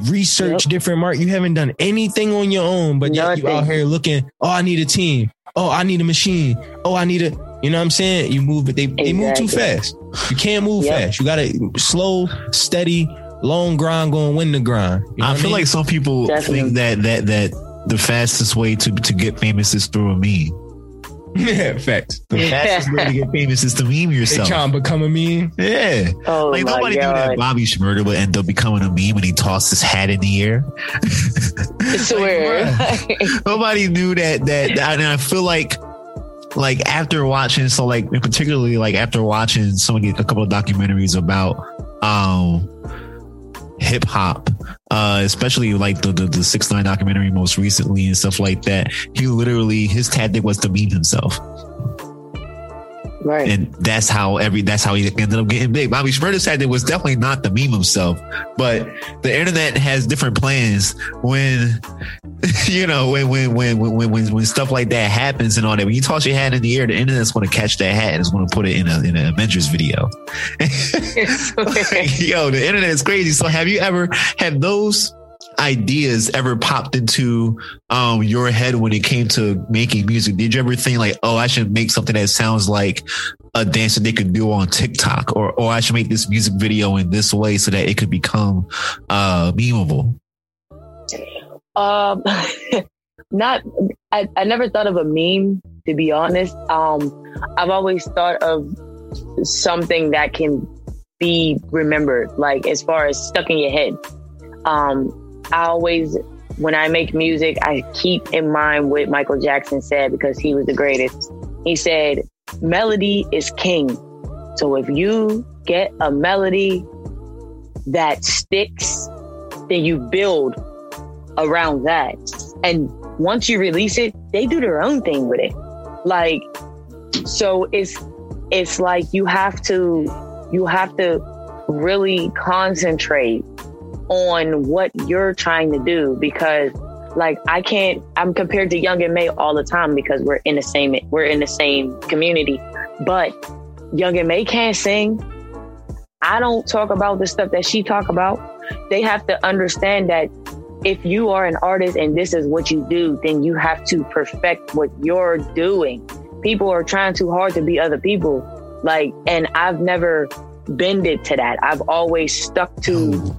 research yep. different mark. You haven't done anything on your own, but yet you out here looking, oh, I need a team. Oh, I need a machine. Oh, I need a. You know what I'm saying? You move, but they they move too fast. You can't move yep. fast. You got to slow, steady, long grind going win the grind. You know I feel I mean? like some people Definitely. think that that that the fastest way to to get famous is through a meme. Yeah, fact. The fastest way to get famous is to meme yourself. They trying to become a meme. Yeah. Oh like nobody God. knew that Bobby Shmurda would end up becoming a meme when he tossed his hat in the air. I swear. like, nobody knew that that and I feel like like after watching so like particularly like after watching some of the, a couple of documentaries about um hip hop, uh, especially like the, the, the 6ix9ine documentary most recently and stuff like that. He literally his tactic was to meme himself. Right. And that's how every that's how he ended up getting big. Bobby Shmurda said it was definitely not the meme himself, but the internet has different plans when you know when when when when when when stuff like that happens and all that. When you toss your hat in the air, the internet's going to catch that hat and it's going to put it in a in an Avengers video. Yo, the internet is crazy. So have you ever had those ideas ever popped into um, your head when it came to making music? Did you ever think like, oh, I should make something that sounds like a dance that they could do on TikTok, or or I should make this music video in this way so that it could become uh, memeable? Um, not. I, I never thought of a meme to be honest. Um, I've always thought of something that can be remembered, like as far as stuck in your head. Um, I always, when I make music, I keep in mind what Michael Jackson said because he was the greatest. He said, melody is king. So if you get a melody that sticks, then you build around that. And once you release it, they do their own thing with it. Like, so it's, it's like you have to, you have to really concentrate on what you're trying to do because like I can't I'm compared to Young M.A all the time because we're in the same we're in the same community. But Young M.A can't sing. I don't talk about the stuff that she talk about. They have to understand that if you are an artist and this is what you do, then you have to perfect what you're doing. People are trying too hard to be other people. Like, and I've never bended to that. I've always stuck to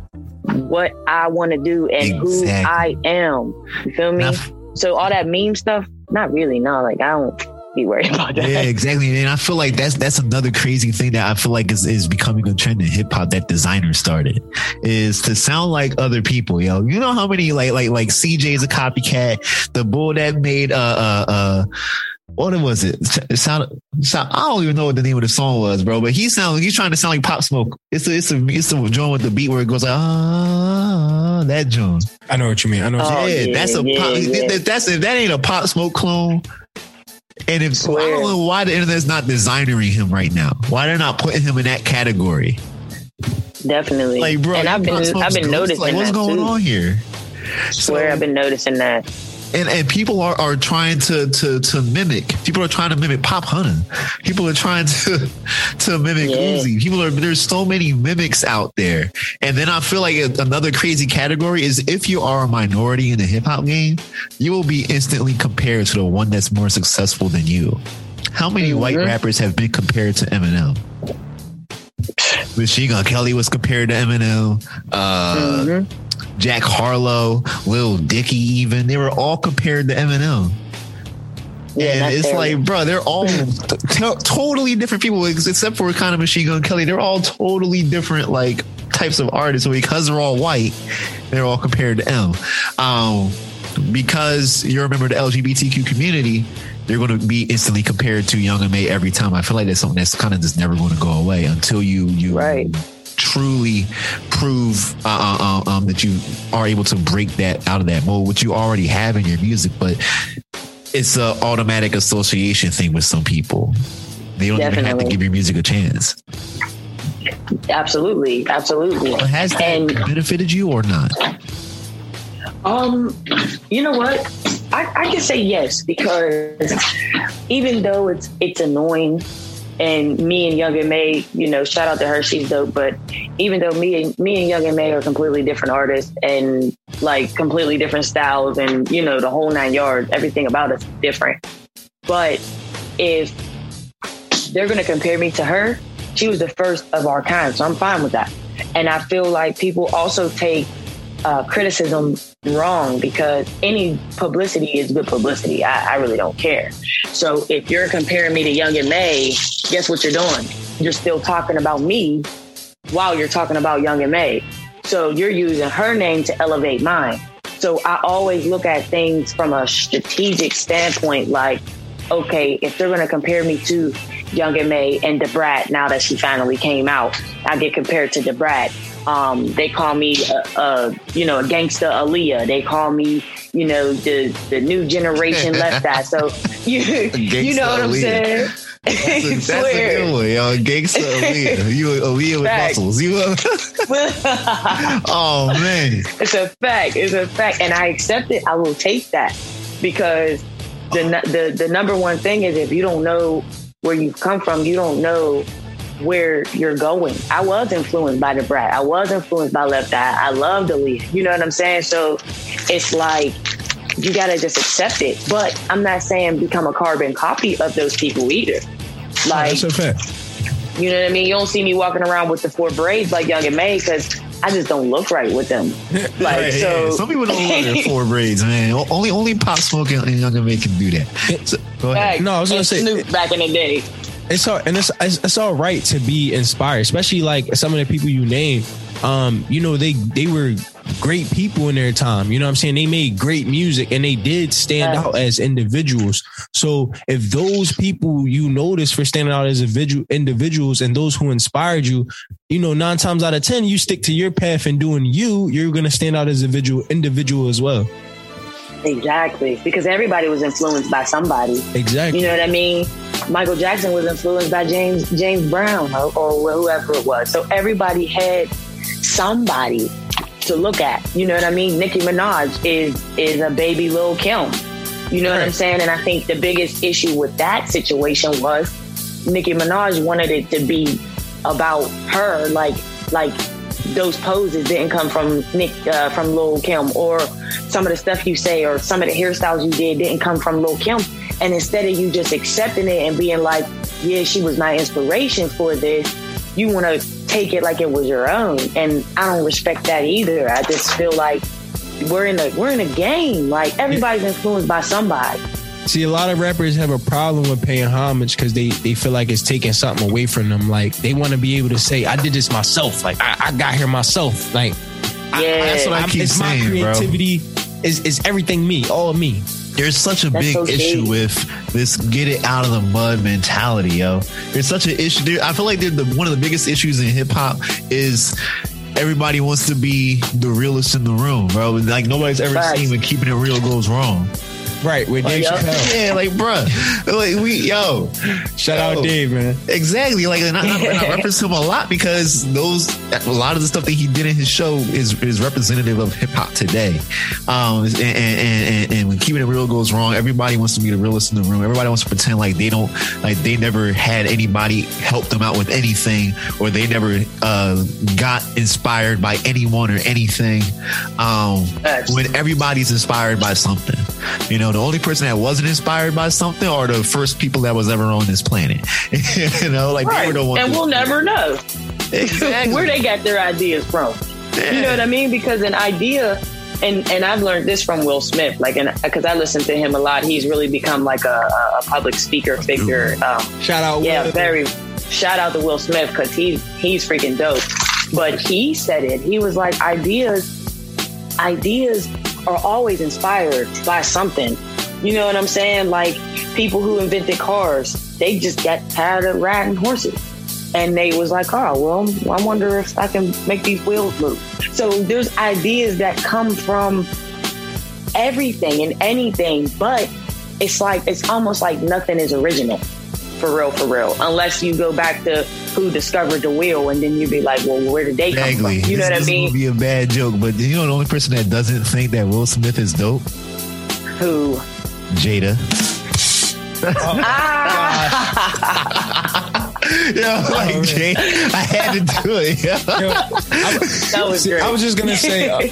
what I want to do and exactly. who I am. You feel me? so all that meme stuff, not really. No, like I don't be worried about that. Yeah, exactly. And I feel like that's that's another crazy thing that I feel like is, is becoming a trend in hip hop that designers started is to sound like other people, yo. You know how many like like like CJ is a copycat, the bull that made uh uh uh what was it? It sounded, sound, I don't even know what the name of the song was, bro. But he sound he's trying to sound like Pop Smoke. It's a it's a it's a joint with the beat where it goes like ah that joint. I know what you mean. I know. What oh, yeah, yeah, that's a yeah, pop, yeah. that's if that ain't a Pop Smoke clone. And if Swear. I don't know why the internet's not designing him right now. Why they're not putting him in that category? Definitely. Like, bro, and I've been I've been noticing like, what's going too. on here. Swear, so, I've been noticing that and and people are, are trying to to to mimic. People are trying to mimic Pop Hunting. People are trying to to mimic yeah. Uzi. People are there's so many mimics out there. And then I feel like another crazy category is if you are a minority in the hip hop game, you will be instantly compared to the one that's more successful than you. How many mm-hmm. white rappers have been compared to Eminem? Machine Gun Kelly was compared to Eminem. Uh, mm-hmm. Jack Harlow, Lil Dicky, even they were all compared to Eminem. Yeah, and it's like, bro, they're all t- totally different people, except for kind of Machine Gun Kelly. They're all totally different, like types of artists. So because they're all white, they're all compared to M. Um, because you're a member of the LGBTQ community, they're going to be instantly compared to Young M.A every time. I feel like that's something that's kind of just never going to go away until you you right truly prove uh, uh, uh, um, that you are able to break that out of that mold, which you already have in your music, but it's an automatic association thing with some people. They don't Definitely. even have to give your music a chance. Absolutely, absolutely. has that and, benefited you or not? Um, you know what? I, I can say yes because even though it's it's annoying and me and Young M.A, you know, shout out to her, she's dope. But even though me and me and Young M.A are completely different artists and like completely different styles, and you know, the whole nine yards, everything about us is different. But if they're to compare me to her, she was the first of our kind. So I'm fine with that. And I feel like people also take uh, criticism wrong because any publicity is good publicity. I, I, really don't care. So if you're comparing me to Young M.A, guess what you're doing? You're still talking about me while you're talking about Young M.A. So you're using her name to elevate mine. So I always look at things from a strategic standpoint, like, okay, if they're going to compare me to Young M.A and Da Brat now that she finally came out, I get compared to Da Brat um, they call me a, a, you know a gangster Aaliyah. They call me you know the the new generation left eye. So you you know what I'm saying. That's a, that's a good one, yo. Gangsta Aaliyah. You Aaliyah with fact. muscles. You Oh man. It's a fact. It's a fact. And I accept it. I will take that. Because the the the number one thing is if you don't know where you've come from, you don't know where you're going. I was influenced by the Brat. I was influenced by Left Eye. I love the lead. You know what I'm saying? So it's like you gotta just accept it. But I'm not saying become a carbon copy of those people either. Like that's okay. You know what I mean? You don't see me walking around with the four braids like Young M.A because I just don't look right with them. Like right, so, yeah. some people don't want their four braids, man. Only only Pop Smoke and Young M.A can do that. So, go ahead. No, I was gonna say Snoop back in the day it's all and it's, it's all right to be inspired, especially like some of the people you name. Um, you know, they they were great people in their time. You know what I'm saying? They made great music and they did stand out as individuals. So if those people you notice for standing out as individual individuals and those who inspired you, you know, nine times out of ten, you stick to your path and doing you, you're gonna stand out as a individual individual as well. Exactly. Because everybody was influenced by somebody. Exactly. You know what I mean? Michael Jackson was influenced by James James Brown or, or whoever it was. So everybody had somebody to look at. You know what I mean? Nicki Minaj is is a baby Lil Kim. You know right. what I'm saying? And I think the biggest issue with that situation was Nicki Minaj wanted it to be about her, like like those poses didn't come from Nick uh, from Lil Kim, or some of the stuff you say, or some of the hairstyles you did didn't come from Lil Kim. And instead of you just accepting it and being like, yeah, she was my inspiration for this, you want to take it like it was your own. And I don't respect that either. I just feel like we're in a we're in a game. Like everybody's influenced by somebody. See, a lot of rappers have a problem with paying homage because they, they feel like it's taking something away from them. Like they want to be able to say, "I did this myself. Like I, I got here myself." Like yeah, I, that's what I keep it's saying, my creativity. Bro. Is is everything me, all me. There's such a That's big so issue with this get it out of the mud mentality, yo. There's such an issue. I feel like the, one of the biggest issues in hip hop is everybody wants to be the realest in the room, bro. Like nobody's ever Facts. seen when keeping it real goes wrong. Right, with Dave like, Chappelle. Yeah, like, bruh. Like, we, yo. Shout yo, out Dave, man. Exactly. Like, and I, and I reference him a lot because those, a lot of the stuff that he did in his show is, is representative of hip hop today. Um, and, and, and, and, when keeping it real goes wrong, everybody wants to be the realest in the room. Everybody wants to pretend like they don't, like, they never had anybody help them out with anything or they never, uh, got inspired by anyone or anything. Um, when everybody's inspired by something, you know, the only person that wasn't inspired by something are the first people that was ever on this planet. you know, like right. they were the ones. And we'll never know exactly. where they got their ideas from. Yeah. You know what I mean? Because an idea, and and I've learned this from Will Smith, like, and because I listen to him a lot, he's really become like a, a public speaker figure. Um, shout out, yeah, Will. very. Shout out to Will Smith because he's he's freaking dope. But he said it. He was like, ideas, ideas are always inspired by something. You know what I'm saying? Like people who invented cars, they just got tired of riding horses. And they was like, oh, well, I wonder if I can make these wheels move. So there's ideas that come from everything and anything, but it's like, it's almost like nothing is original. For real, for real. Unless you go back to who discovered the wheel, and then you'd be like, "Well, where did they come from?" You know this, what I mean? This would be a bad joke, but you know the only person that doesn't think that Will Smith is dope. Who? Jada. Oh, yeah, like Jay, I had to do it. Yo, I, that was great. I was just gonna say, uh,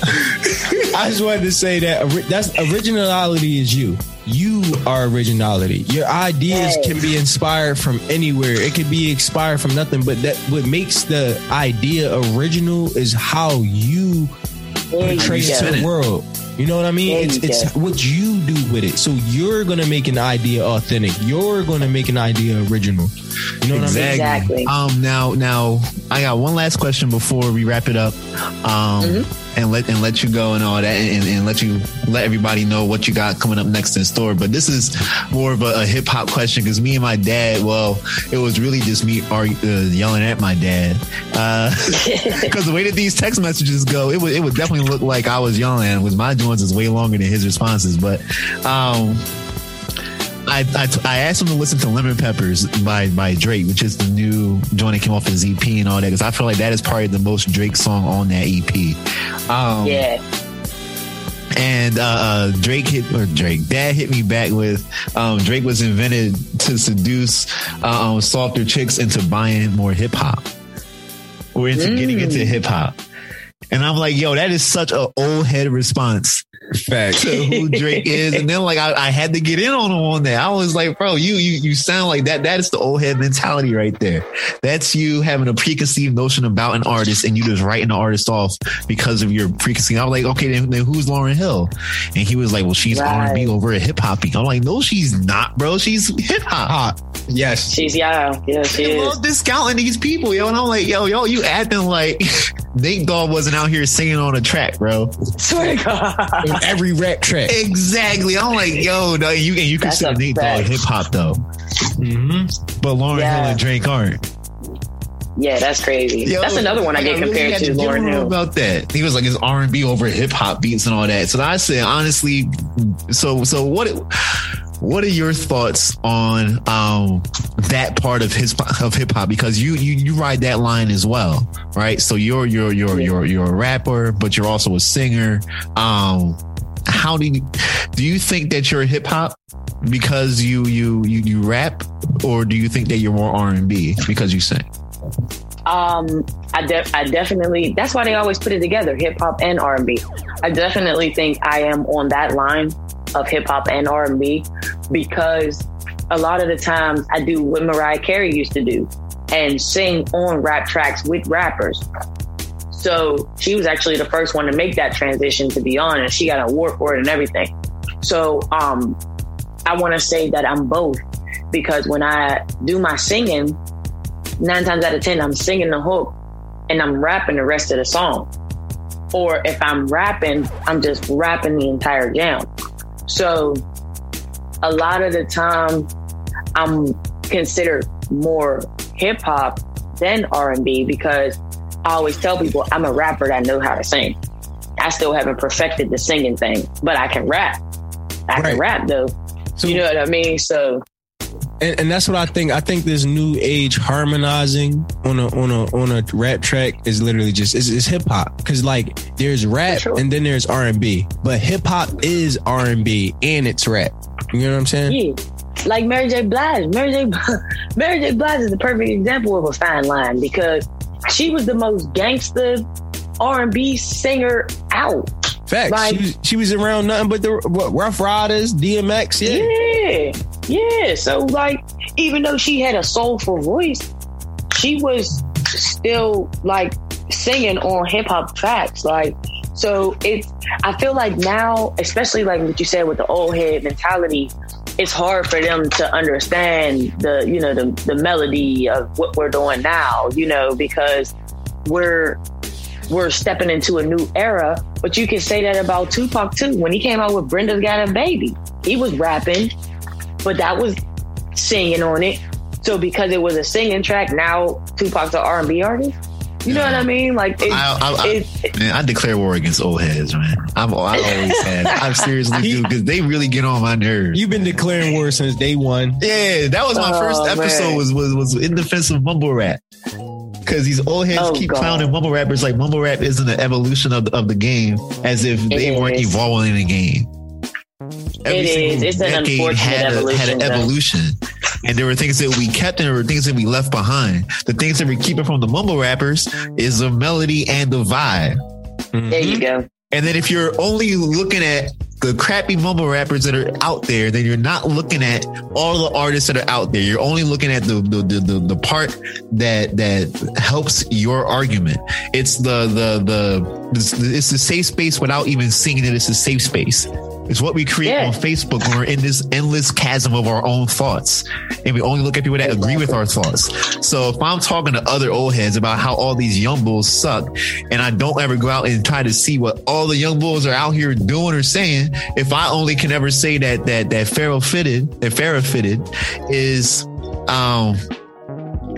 I just wanted to say that that's originality is you. you are originality. Your ideas Yes. can be inspired from anywhere. It could be inspired from nothing, but that what makes the idea original is how you There portray it to the world. You know what I mean? There It's it's go. what you do with it. So you're gonna make an idea authentic. You're gonna make an idea original. You know what I mean? Exactly. Um, now, now, I got one last question before we wrap it up, um, Mm-hmm. And let and let you go and all that, and, and let you let everybody know what you got coming up next in store. But this is more of a, a hip hop question because me and my dad, well, it was really just me argue, uh, yelling at my dad because the way that these text messages go, it would it would definitely look like I was yelling. Because my joints is way longer than his responses, but. um I, I, I asked him to listen to Lemon Peppers by by Drake, which is the new joint that came off his EP and all that, because I feel like that is probably the most Drake song on that EP. Um, yeah. And uh, uh, Drake hit or Drake, Dad hit me back with um, Drake was invented to seduce uh, um, softer chicks into buying more hip hop or into getting into hip hop. And I'm like, yo, that is such a old head response Facts. to who Drake is. And then like I, I had to get in on him on that. I was like, bro, you you you sound like that. That is the old head mentality right there. That's you having a preconceived notion about an artist and you just writing the artist off because of your preconceived. I was like, okay, then, then who's Lauryn Hill? And he was like, well, she's Right. R&B over a hip hoppy. I'm like, no, she's not, bro. She's hip hop. Hot. Yes. She's yeah, yeah, she I is. discounting these people, yo. And I'm like, yo, yo, you acting like Nate Dogg wasn't out here singing on a track, bro. Swear to God. On every rap track. Exactly. I'm like, yo, no, you and you That's consider a Nate Dogg hip hop though, Mm-hmm. but Lauryn Yeah. Hill and Drake aren't. Yeah, that's crazy. Yo, that's another one I get really compared had to give Lauryn Hill. about that. He was like, his R and B over hip hop beats and all that. So I said, honestly, so so what? What are your thoughts on um, that part of his of hip hop? Because you you you ride that line as well, right? So you're you're you're you're you're a rapper, but you're also a singer. Um, how do you do you think that you're hip hop because you you you you rap, or do you think that you're more R and B because you sing? Um, I def- I definitely. That's why they always put it together, hip hop and R and B. I definitely think I am on that line of hip hop and R and B because a lot of the times I do what Mariah Carey used to do and sing on rap tracks with rappers. So she was actually the first one to make that transition. To be honest, she got an award for it and everything. So um, I want to say that I'm both because when I do my singing, nine times out of ten, I'm singing the hook and I'm rapping the rest of the song. Or if I'm rapping, I'm just rapping the entire jam. So a lot of the time, I'm considered more hip hop than R and B because I always tell people I'm a rapper that know how to sing. I still haven't perfected the singing thing, but I can rap. I Right. can rap though. So, you know what I mean? So and, and that's what I think. I think this new age harmonizing on a on a on a rap track is literally just it's, it's hip hop because like there's rap sure. and then there's R and B, but hip hop is R and B and it's rap. You know what I'm saying? Yeah. Like Mary J. Blige. Mary J. Mary J. Blige is the perfect example of a fine line because she was the most gangster R and B singer out. Facts. Like- she, was, she was around nothing but the what, Ruff Ryders, DMX. Yeah. Yeah. Yeah. So like even though she had a soulful voice, she was still like singing on hip hop tracks. Like so it's I feel like now, especially like what you said with the old head mentality, it's hard for them to understand the you know the the melody of what we're doing now, you know, because we're we're stepping into a new era. But you can say that about Tupac too. When he came out with Brenda's Got a Baby, he was rapping, but that was singing on it. So because it was a singing track, now Tupac's an R and B artist. You know what I mean? Like it, I, I, I, man, I declare war against old heads, man. I'm, I always have. I seriously do because they really get on my nerves. You've been declaring war since day one. yeah, that was my Oh, first episode. man. Was, was was in defense of mumble rap. Because these old heads Oh, keep God. clowning mumble rappers like mumble rap isn't an evolution of the, of the game, as if they It weren't is. evolving in the game. It single is. It's an unfortunate had, a, had an evolution, though. And there were things that we kept and there were things that we left behind. The things that we're keeping from the mumble rappers is the melody and the vibe. there you go. And then if you're only looking at the crappy mumble rappers that are out there, then you're not looking at all the artists that are out there. You're only looking at the the the, the, the part that that helps your argument. It's the the the it's the safe space without even seeing that it's a safe space. It's what we create Yeah. on Facebook when we're in this endless chasm of our own thoughts. And we only look at people that agree with our thoughts. So if I'm talking to other old heads about how all these young bulls suck, and I don't ever go out and try to see what all the young bulls are out here doing or saying, if I only can ever say that that that Pharah Phitted, that Pharah Phitted is um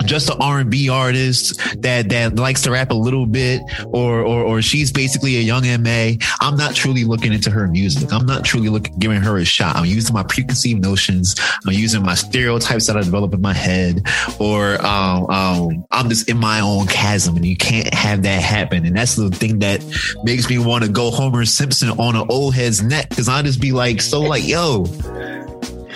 just an R&B artist that that likes to rap a little bit or or or she's basically a Young M.A I'm not truly looking into her music. I'm not truly looking giving her a shot. I'm using my preconceived notions. I'm using my stereotypes that I develop in my head or um, um I'm just in my own chasm and you can't have that happen. And that's the thing that makes me want to go Homer Simpson on an old head's neck because I just be like so like yo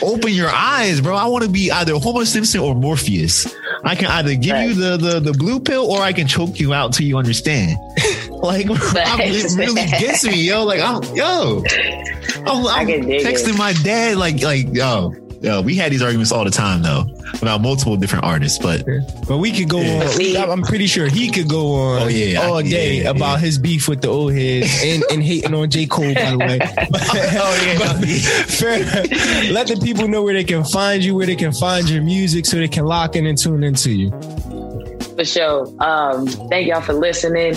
open your eyes, bro. I want to be either Homer Simpson or Morpheus. I can either give you the, the the blue pill or I can choke you out till you understand. like it really gets me, yo. Like I'm yo. I'm, I I'm texting it. my dad, like like yo. Yo, we had these arguments all the time though, about multiple different artists. But But we could go on. we- I'm pretty sure he could go on Oh, yeah. all Yeah, day yeah, about yeah. his beef with the old heads and, and hating on J. Cole, by the way. oh, yeah. fair, let the people know where they can find you, where they can find your music so they can lock in and tune into you. For sure. Um, thank y'all for listening.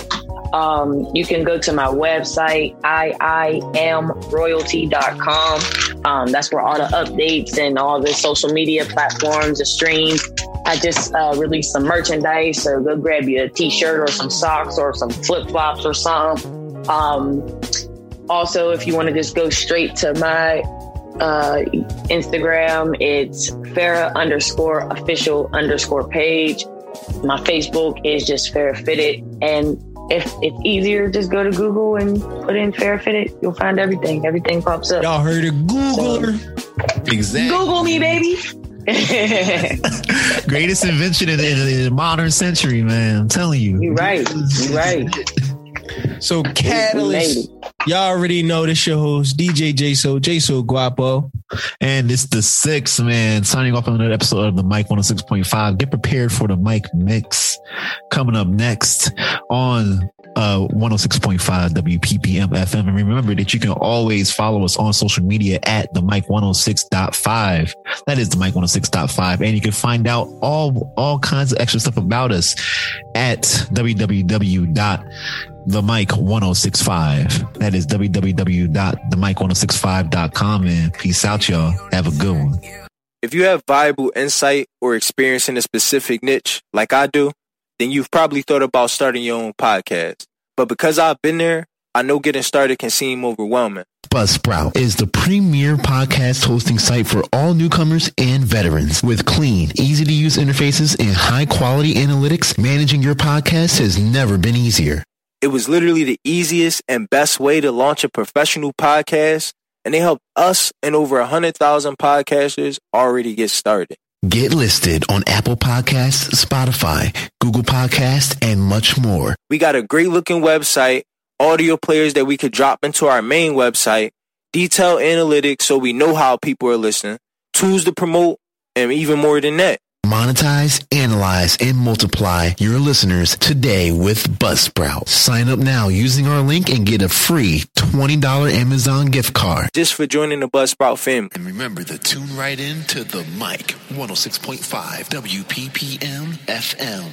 Um, you can go to my website, iamroyalty.com. Um, that's where all the updates and all the social media platforms, the streams. I just uh, released some merchandise, so go grab you a t-shirt or some socks or some flip-flops or something. Um, also, if you want to just go straight to my uh, Instagram, it's Pharah underscore official underscore page. My Facebook is just Pharah Phitted. And if it's easier, just go to Google and put in Pharah Phitted. You'll find everything. Everything pops up. Y'all heard it, Googler. exactly, Google me, baby. greatest invention in the, in the modern century, man. I'm telling you. You're right. You're right. So Catalyst, y'all already know this your host, DJ Jso, Jso Guapo. And it's the six man. Signing off on another episode of the Mic 106.5. Get prepared for the Mic Mix coming up next on uh 106.5 WPPM FM. And remember that you can always follow us on social media at the Mic 106.5. That is the Mic 106.5. And you can find out all all kinds of extra stuff about us at www the mic 1065 that is www.themic1065.com and peace out y'all have a good one If you have viable insight or experience in a specific niche like I do, then you've probably thought about starting your own podcast. But because I've been there, I know getting started can seem overwhelming. Buzzsprout is the premier podcast hosting site for all newcomers and veterans. With clean, easy to use interfaces and high quality analytics, managing your podcast has never been easier. It was literally the easiest and best way to launch a professional podcast, and they helped us and over 100,000 podcasters already get started. Get listed on Apple Podcasts, Spotify, Google Podcasts, and much more. We got a great looking website, audio players that we could drop into our main website, detailed analytics so we know how people are listening, tools to promote, and even more than that. Monetize, analyze, and multiply your listeners today with Buzzsprout. Sign up now using our link and get a free $20 Amazon gift card. Just for joining the Buzzsprout family. And remember to tune right in to the mic 106.5 WPPM FM.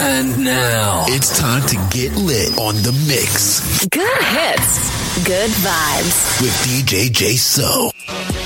And now, It's time to get lit on the mix Good hits, good vibes. with DJ Jso.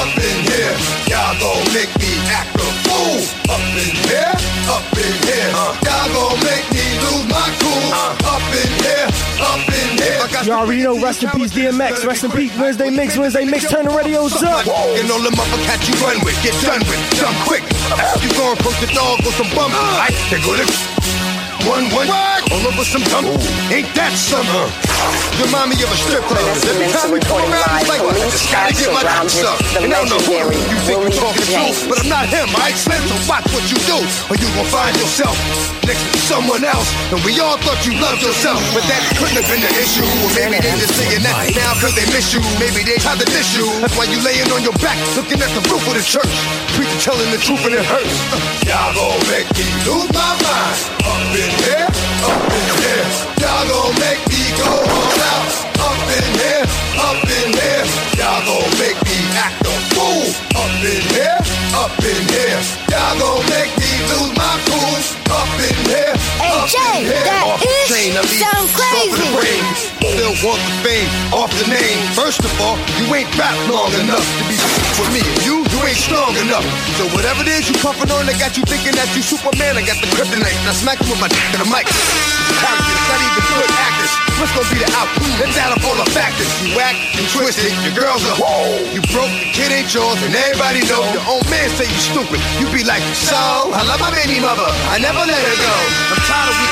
Up in here. Y'all gon' make me act a fool. Up in here, up in here. Y'all gon' make me lose my cool. Up in here, up in here. You already know, rest in peace, DMX. Rest in peace, Wednesday Mix, Wednesday Mix. Turn the radios up. And all them upper cats you run with, get done with, jump quick. You gon' approach the dog with some bump. Right, uh. they go to one one. All over some dumb. Ain't that summer? Remind me of a strip club. Every time we come around, it's like, I just gotta get my dicks up. And I don't know who you think you're talking to, but I'm not him. I Slim, so watch what you do, or you gon' find yourself next to someone else. And we all thought you loved yourself, but that couldn't have been the issue. Or maybe they just saying that now cause they miss you. Maybe they tried to diss you. That's why you laying on your back, looking at the roof of the church. Preacher telling the truth and it hurts. Y'all gon' make me lose my mind. Up in here, up in here. Y'all gon' make me go all out. Up in here, up in here. Y'all gon' make me act a fool. Up in here, up in here. Y'all gon' make me lose my cool. Up in here, Hey, up Jay, in here. that Off the chain, I leave sound in the crazy. brain. Still want the fame off the name. First of all, you ain't rap long enough to be with me. You, you ain't strong enough. So whatever it is you puffin' on, that got you thinking that you Superman. I got the kryptonite. Now smack you with my dick to the mic. Characters, not even good actors. What's gonna be the outcome? Let's add up all the factors. You whack, you twisted, your girls are whoa. You broke, the kid ain't yours, and everybody know. Your own man say you stupid. You be like, so I love my baby mother. I never let her go. I'm tired of we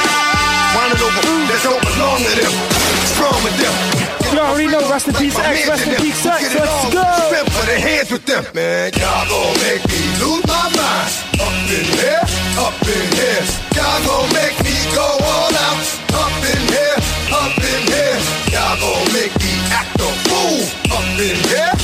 whining over that don't belong to them. What's wrong with them? You already know, rest in peace, X, rest in peace, X. Let's go. Spin for the hands with them, man. Y'all gon' make me lose my mind. Up in here, up in here. Y'all gon' make gon' make act a fool. Up in here,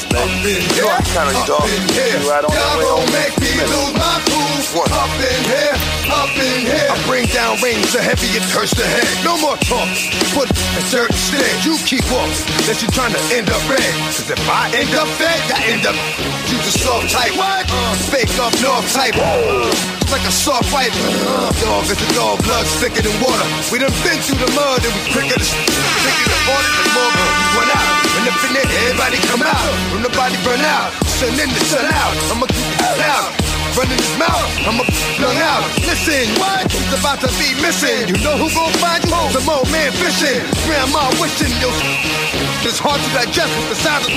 fool. Up in here, up in here. Y'all gon' make me lose my cool. Up in here, up in here. I bring down rain so heavy it hurts the head. No more talk. Put a dirt instead. You keep walking. That you're trying to end up red. Cause if I end up fed, I end up. You the soft type. What? Uh, fake up north type. It's like a soft fight. Uh, dog is a dog, blood thicker than water. We done been through the mud and we quicker to quicker to order the more we run out. When up everybody come out. When the body burn out, sun in the sun out. I'ma keep it loud. Running his mouth, I'ma blown out. Listen, what? He's about to be missing. You know who gon' find you? Some old man fishing. Grandma wishing you. It's hard to digest with the sound of.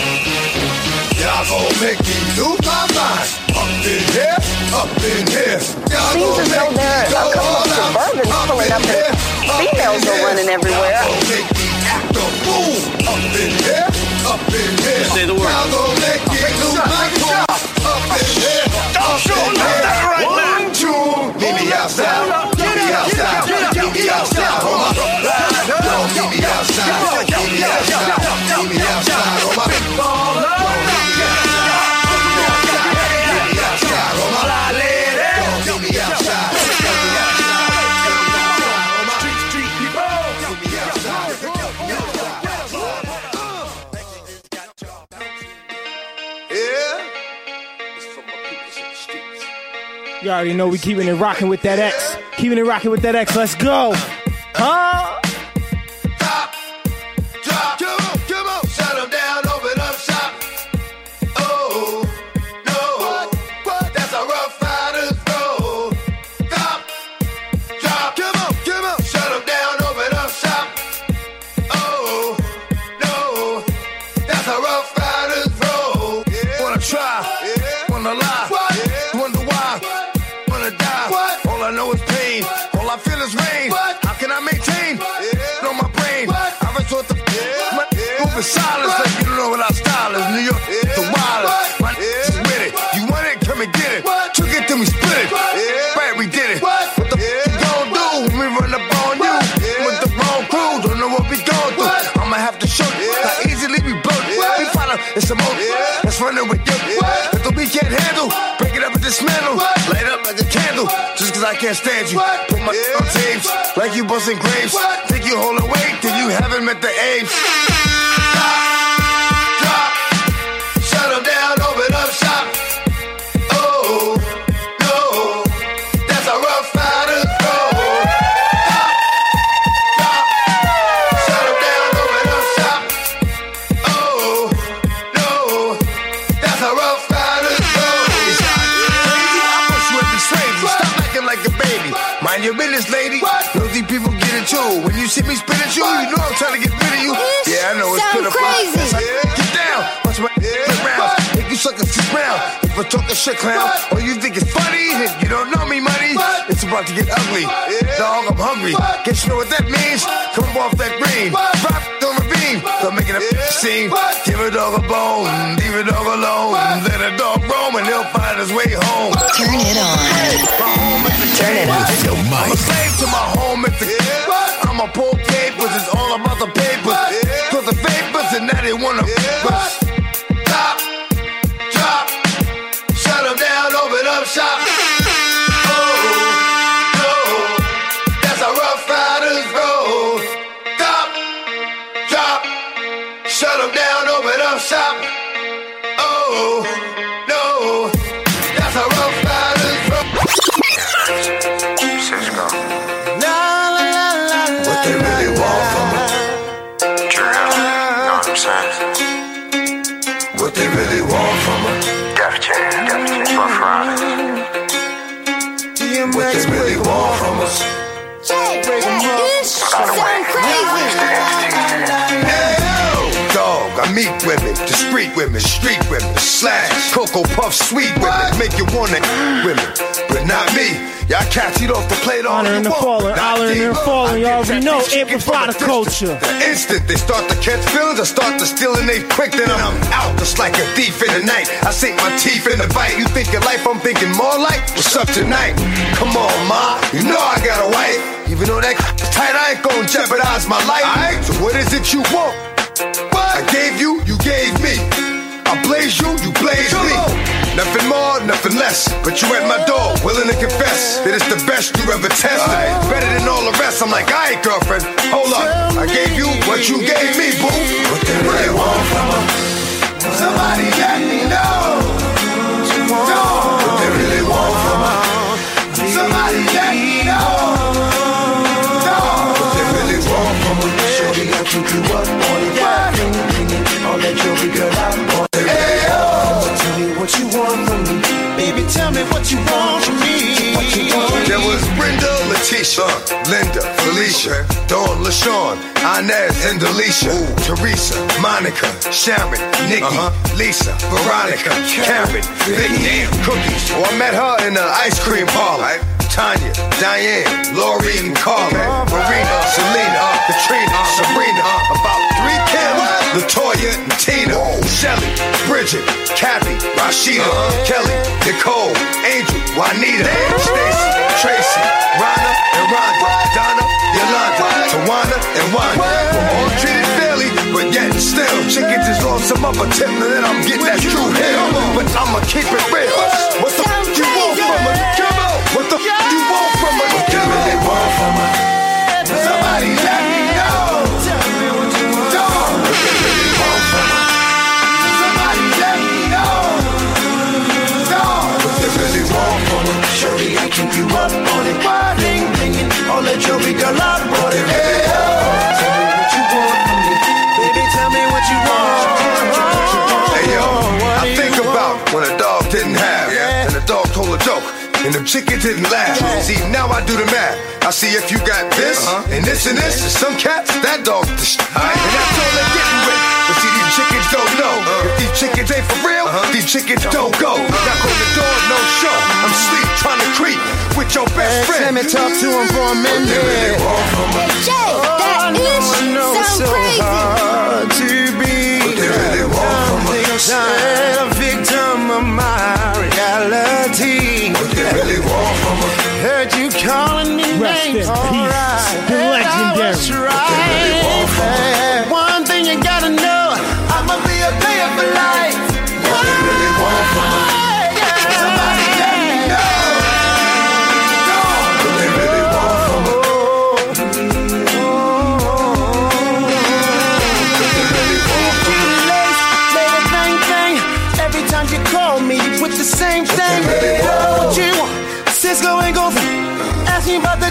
Y'all gon' make me lose my mind. Up in here, up in here. Y'all Seems gon' as though make me there are a couple of. Suburbans Up pulling in up and here, females are running everywhere. Y'all gon' make me act a fool. Up in here, up in here. Say the word. Y'all gon' make me lose my cool. Up in here, up in here. One, two, meet me outside. You already know we keeping it rocking with that X. Keeping it rocking with that X. Let's go. Huh? All I feel is rain. How can I maintain? On my brain, I resort to my moving silence like you don't know what our style is. New York, the wildest. My is with it. You want it? Come and get it. Took it, then we split it. yeah Right, we did it. What the f you gon' do when we run up on you? With the wrong crew, don't know what we gon' do. I'ma have to show you how easily we blow it. We follow, it's a moment. Let's run it with you. If the we can't handle, break it up and dismantle. Light I can't stand you. Put my on tapes, like you busting grapes. Think you hold weight, then you haven't met the apes. you. You know I'm trying to get rid of you. Yeah, I know it's pitiful. Crazy. Yeah. Get down. Watch my yeah. rounds. Make you suck a few rounds. If I talk a shit clown, or you think it's funny, if you don't know me, money, it's about to get ugly. Dog, I'm hungry. Guess you know what that means? Come off that green. Drop, don't ravine. Start making a scene. Give a dog a bone. Leave a dog alone. Let a dog roam and he'll find his way home. Turn it on. Turn it up. Yo, I'm a slave to my home at the I'm a pull papers, it's all about the papers. Cause the papers and now they wanna bust. Stop, drop, shut them down, open up shop. Oh, discreet women, street women, slash, cocoa puff, sweet women, make you wanna women, but not me. Y'all cats eat off the plate all in the Not honor in the fallen, Y'all already know, chicken amplify from a the culture. The instant they start to catch feelings, I start to steal and they quick, then I'm out just like a thief in the night. I sink my teeth in the bite. You think your life, I'm thinking more like, what's up tonight? Come on, ma, you know I got a wife. Even though that tight, I ain't gonna jeopardize my life. So what is it you want? I gave you, you gave me. I blaze you, you blaze me. Nothing more, nothing less. But you at my door, willing to confess that it's the best you ever tested. Uh-huh. Better than all the rest. I'm like, all right, girlfriend, hold up. I gave you what you gave me, boo. What they really want from us? Somebody let me know. What they really want from us? Somebody let me know. What they really want from us? Shorty, I took you up Felicia, Dawn, LaShawn, Inez, and Delisha, Teresa, Monica, Sharon, Nikki, uh-huh. Lisa, Veronica, Karen, Vicky, Cookies. Oh, I met her in the ice cream parlor. Tanya, Diane, Lori, and Carla, Marina, Selena, Katrina, Sabrina, about three Kim, Latoya, and Tina, Shelly, Bridget, Kathy, Rashida, Kelly, Nicole, Angel, Juanita, Stacy, Tracy, Rhonda, and Rhonda, Donna, Yolanda, Tawana, and Wanda. We're all treated fairly, but yet still, chickens is on some other tip, and then I'm getting that true hill. But I'ma keep it real. What the f you want want? Somebody let me know. They really want from? Somebody let me know. They really want from I keep you up on it. Ding, dinging. All that jewelry, girl, I bought And the chicken didn't laugh. See, now I do the math. I see if you got this, uh-huh. and this, and this. And some cats, that dog, the sh- uh-huh. And that's all they're getting with. But see, these chickens don't know. Uh-huh. If these chickens ain't for real, these chickens don't go. Knock on the door, no show. I'm sleep, trying to creep with your best friend. Let me talk to him for a minute. Hey, Jay, oh, that is so crazy. hard to be. What they really want from us? a victim of my reality. Calling me Rest in names. peace. Alright. The legendary.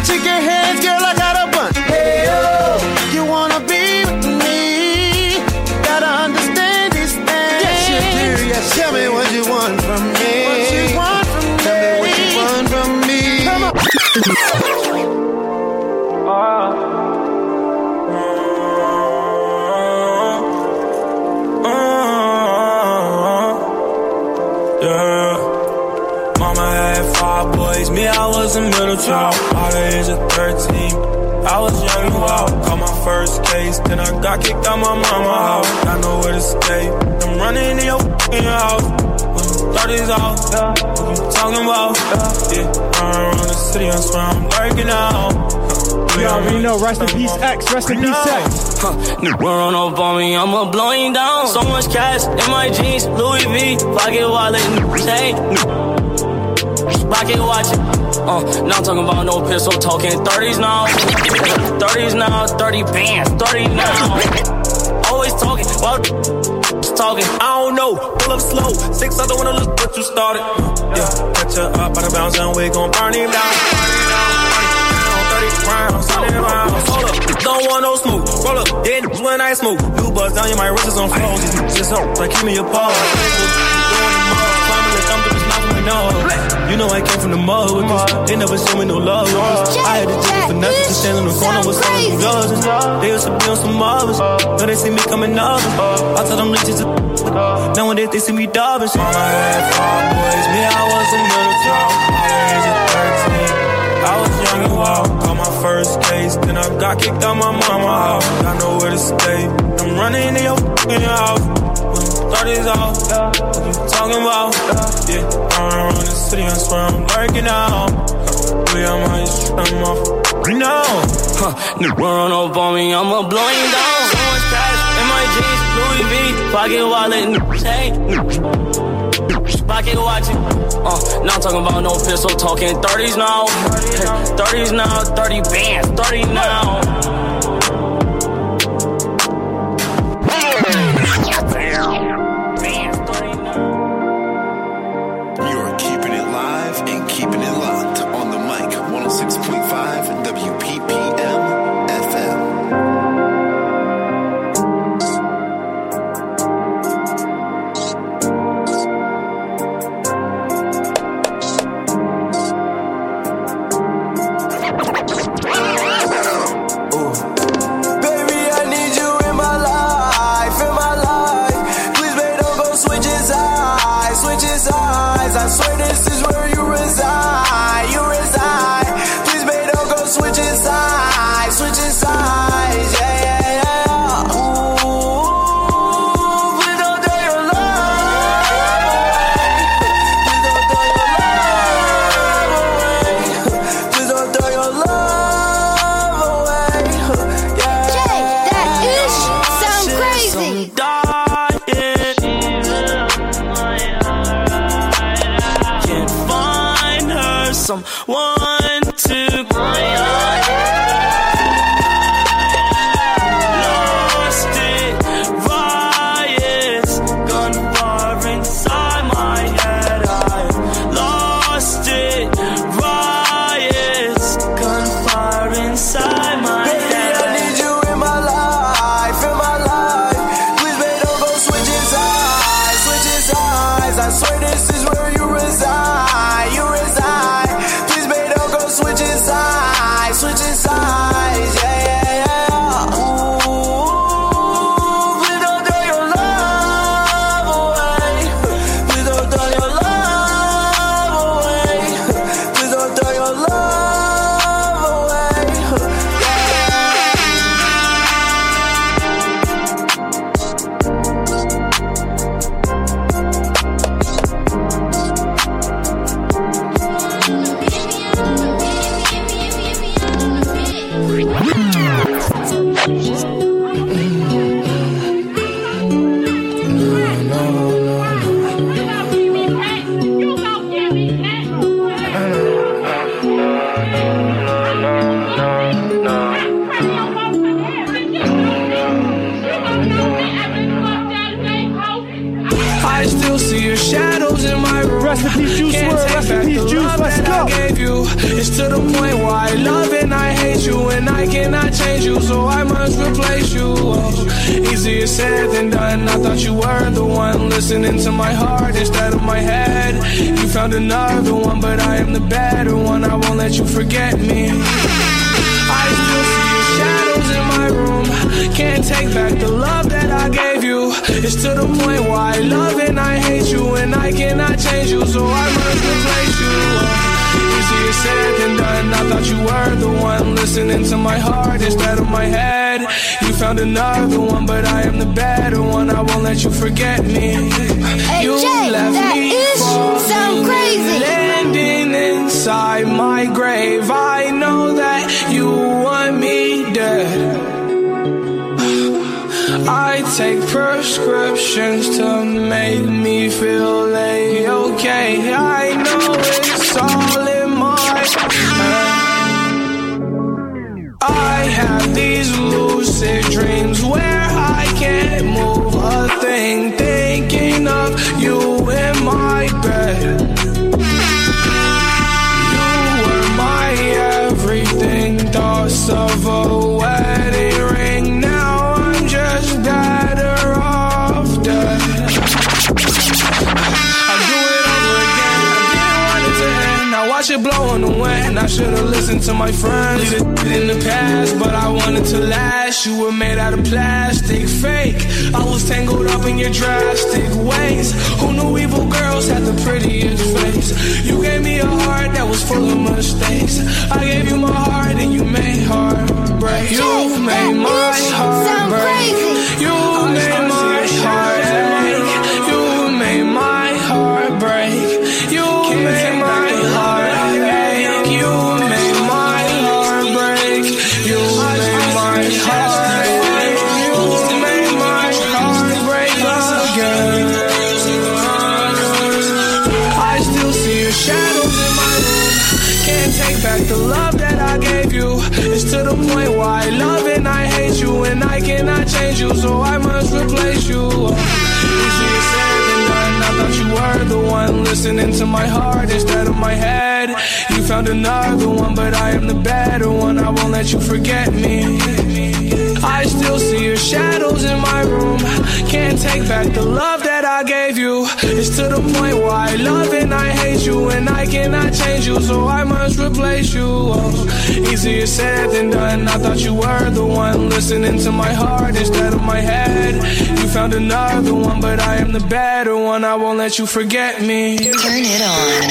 chicken heads, girl, I got a bunch. Hey, yo, you wanna be with me? Gotta understand these things. Yes, you do. Yes, tell me what you want from me. What you want from me? Tell me what you want from me. Come on. Uh, uh, uh, uh yeah. Mama had five boys, me, I was a middle child age of 13. I was young and wild, caught my first case. Then I got kicked out my mama house. Got nowhere to stay. I'm running in your house. When the 30s out, what you talking about? Yeah, I'm around the city, I swear I'm lurking out. You already know. Rest in peace, X. Rest in peace, X. Huh. Run up on me, I'ma blow you down. So much cash in my jeans, Louis V, pocket wallet, chain. Pocket watch it. Uh, now I'm talking about no pistol, talking 30s now. 30s now, 30 bands, 30 now. Always talking, well, talking. I don't know, pull up slow. Six other wanna look but you started. Yeah, catch her up out of bounds and we gon' burn him down. Burn him down, 30 rounds, 30 rounds. Hold up, don't want no smoke. Roll up, then when I smoke. New buzz down, yeah, my wrist is on froze. Just hope, like, give me a pause. Climbing the thumb through the mouth of my nose. You know I came from the mud with this. They never show me no love with this. I had to do it for nothing. Stand in the corner with some of them guns. They used to be on some others. Now they see me coming up. I tell them bitches to Nowadays they see me dubbing. Mama had five boys. Me, I was a middle child. The age of 13. I was young and wild. Caught my first case. Then I got kicked out my mama house. Got nowhere to stay. I'm running in your house. When the 30s out. What you talking about? Yeah, I'm around the city. I swear I'm lurking out. We on my I'm off. No. Huh, run up on me, I'ma blow down. So much in my jeans, Louis V, pocket wallet, chain. Pocket watch it. Uh, I'm talking about no pistol, talking 30s now. 30s now, 30 bands, 30 now. Rest in Juice take Rest in back peace, the Juice. love Let's that go. I gave you. It's to the point where I love and I hate you, and I cannot change you, so I must replace you. Oh, easier said than done. I thought you were the one listening to my heart instead of my head. You found another one, but I am the better one. I won't let you forget me. I still Can't take back the love that I gave you. It's to the point where I love and I hate you, and I cannot change you, so I must replace you. Easier said than done. I thought you were the one listening to my heart instead of my head. You found another one, but I am the better one. I won't let you forget me. Hey, you Jay, left that me ish sound crazy. Landing inside my grave. I know that you want me dead. I take prescriptions to make me feel a-okay. I know it's all in my head. I have these lucid dreams where I can't move a thing, thinking of you in my bed. Should've listened to my friends. Leave it in the past, but I wanted to last. You were made out of plastic, fake. I was tangled up in your drastic ways. Who knew evil girls had the prettiest face? You gave me a heart that was full of mistakes. I gave you my heart and you made heart break. You made my heart break. You made my I cannot change you, so I must replace you. Easier said than done. I thought you were the one listening to my heart instead of my head. You found another one, but I am the better one. I won't let you forget me. I still see your shadows in my room. Can't take back the love I gave you. It's to the point where I love and I hate you, and I cannot change you, so I must replace you. Oh, easier said than done. I thought you were the one listening to my heart instead of my head. You found another one, but I am the better one. I won't let you forget me. Turn it on.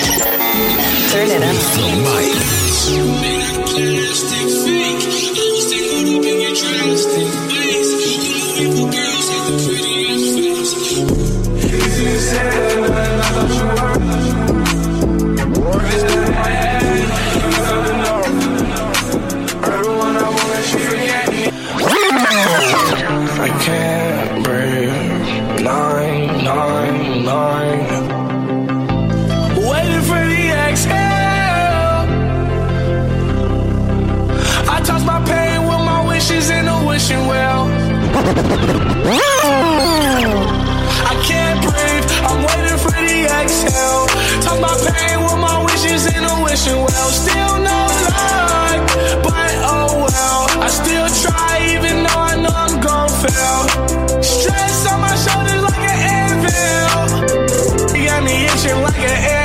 Turn it up. The I Nine, nine. Waiting for the exhale. I toss my pain with my wishes in wishing well. I can't breathe. I'm waiting for the exhale. Toss my pain with my wishes in a wishing well. Still no luck, but oh well. I still try even though I know I'm fail. Stress on my itching like an anthill.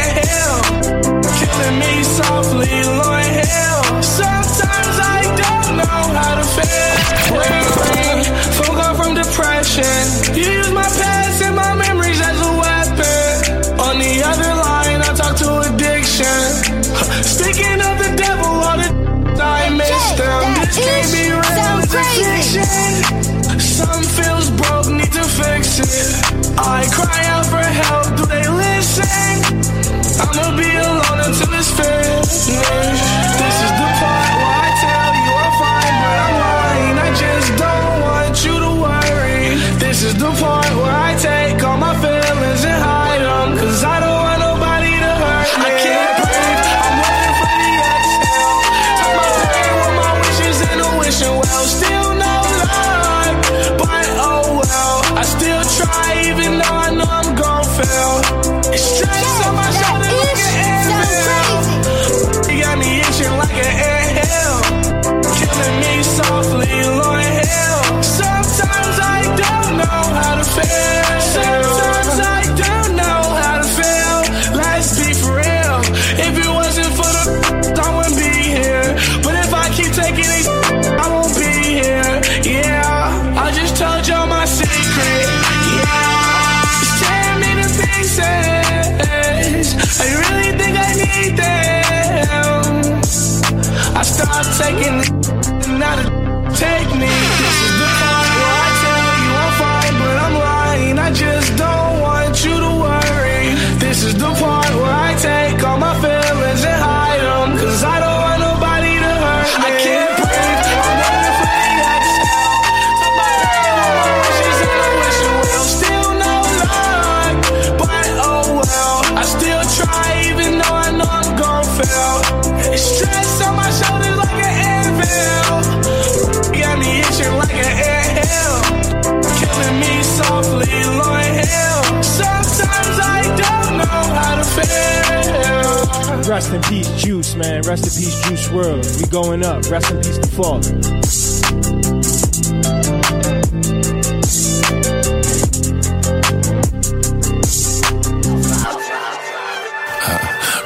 Rest in peace, Juice, man. Rest in peace, Juice WRLD. We going up. Rest in peace, the father.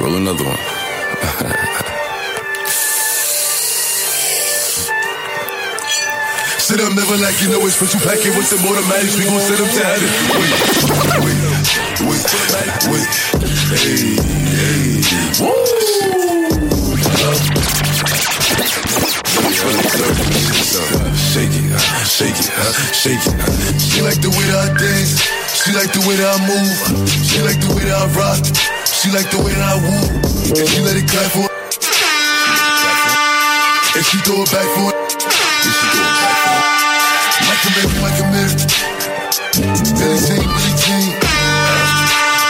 Roll another one. Sit up, never like you know it's special packet with some automatics. We gon' set them to heaven. Wait, wait, wait, wait. Hey, hey, woo! Shake it, uh, shake it, uh, shake it. uh. She like the way that I dance. She like the way that I move. She like the way that I rock. She like the way that I woo. And she let it clap for And she throw it back for And she throw it back for Like like a mirror. Billie Jean, Billie Jean.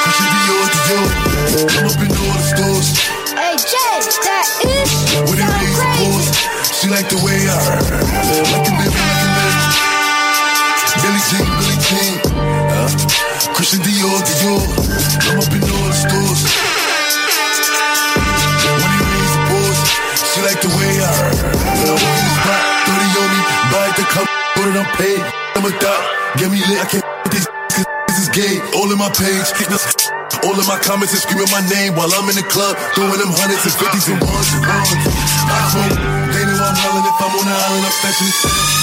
Christian Dior, Dior. I'm up in all the stores. Hey, Jay, that is When it rains, it pours. She like the way I Like a mirror, like a mirror. Billie Jean, Billie Jean. Uh, Christian Dior, Dior. Pay. I'm a thot, get me lit. I can't these cause this is gay. All in my page, all of my comments is screaming my name while I'm in the club, throwing them hundreds and fifties and ones and ones. I smoke, they know I'm hollering if I'm on the island, I'm fetching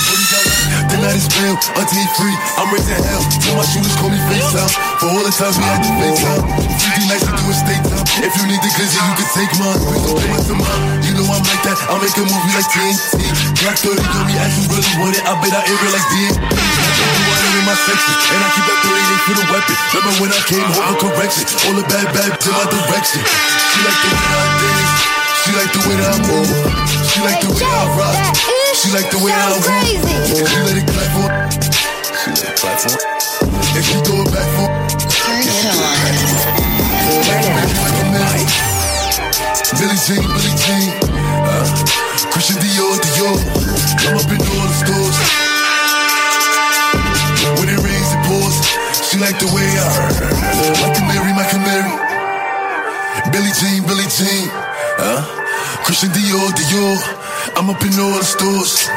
The night is bail, until he free. I'm raising hell. Tell my shooters call me FaceTime. For all the times we had to FaceTime. 50 nights to do a state time. If you need the glizzy, you can take mine. Please don't play my tomorrow. You know I'm like that. I'll make a movie like TNT. Black 30 on me, as you really want it. I bet I air it like DA. in my section, and I keep that 38 for the weapon. Remember when I came home correction? All the bad, bad in my direction. She like the way I dance. She like the way that I move. She like the way that I rock. She like the way that I woo. She let it clap for. She let it clap for. And she throw it back for. Turn it Billie Jean, Billie Jean. Uh, Christian Dior, Dior. I'm up in all the stores. When it rains, it pours. She like the way I Like a Mary, like a Mary. Billie Jean, Billie Jean. Uh, Christian Dior, Dior. I'm up in all the stores.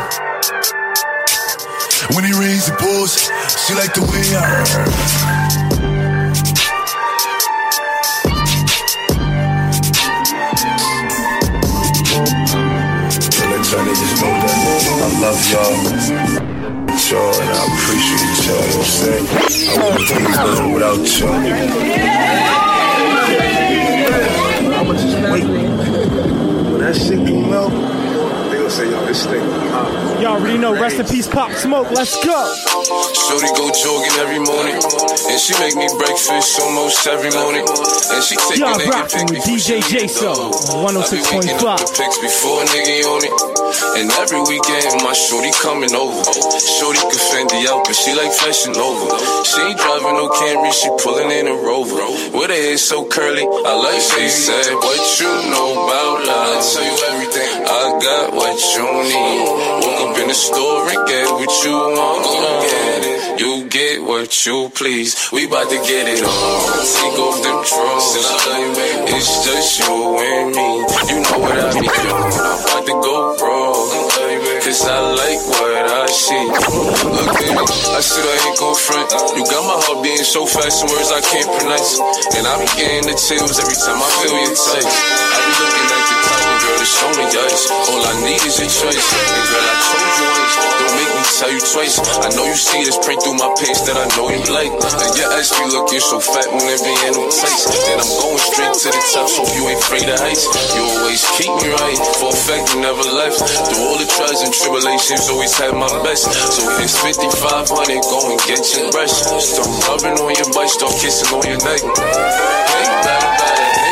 When it rains, it pours. She like the way I To let y'all niggas know that I love y'all. Y'all and I appreciate y'all. You know what I'm saying? I wouldn't do nothing without y'all. I'ma just wait. That shit come out, they gonna say, yo, this thing hot. Y'all already know. Rest in peace, Pop Smoke. Let's go. Shorty go jogging every morning, and she make me breakfast almost every morning. And she take Y'all a nigga rocking with DJ she Jso on I be waking up 106.5. with pics before a nigga on it. And every weekend my shorty coming over. Shorty can Fendi out, but she like fashion over. She ain't driving no Camry, she pulling in a Rover. With her hair so curly, I like she said, what you know about love? I tell you everything. I got what you need. Woke up in the store and get what you want. Get it. You get what you please. We bout to get it on. Take off them drawers. It's just you and me. You know what I doing. I'm about to go wrong. Cause I like what I see. Look at me. I said I ain't go front. You got my heart beating so fast, some words I can't pronounce. And I be getting the chills every time I feel your touch. I be looking at the girl, it's only ice. All I need is a choice. And girl, I told you once. Don't make me tell you twice. I know you see this print through my pants that I know you like. And your ass be looking so fat when it be in no place. And I'm going straight to the top, so if you ain't afraid of heights. You always keep me right. For a fact, you never left. Through all the trials and tribulations, always had my best. So it's 5500, go and get your brush. Start rubbing on your butt, start kissing on your neck. Hey, better, better, hey,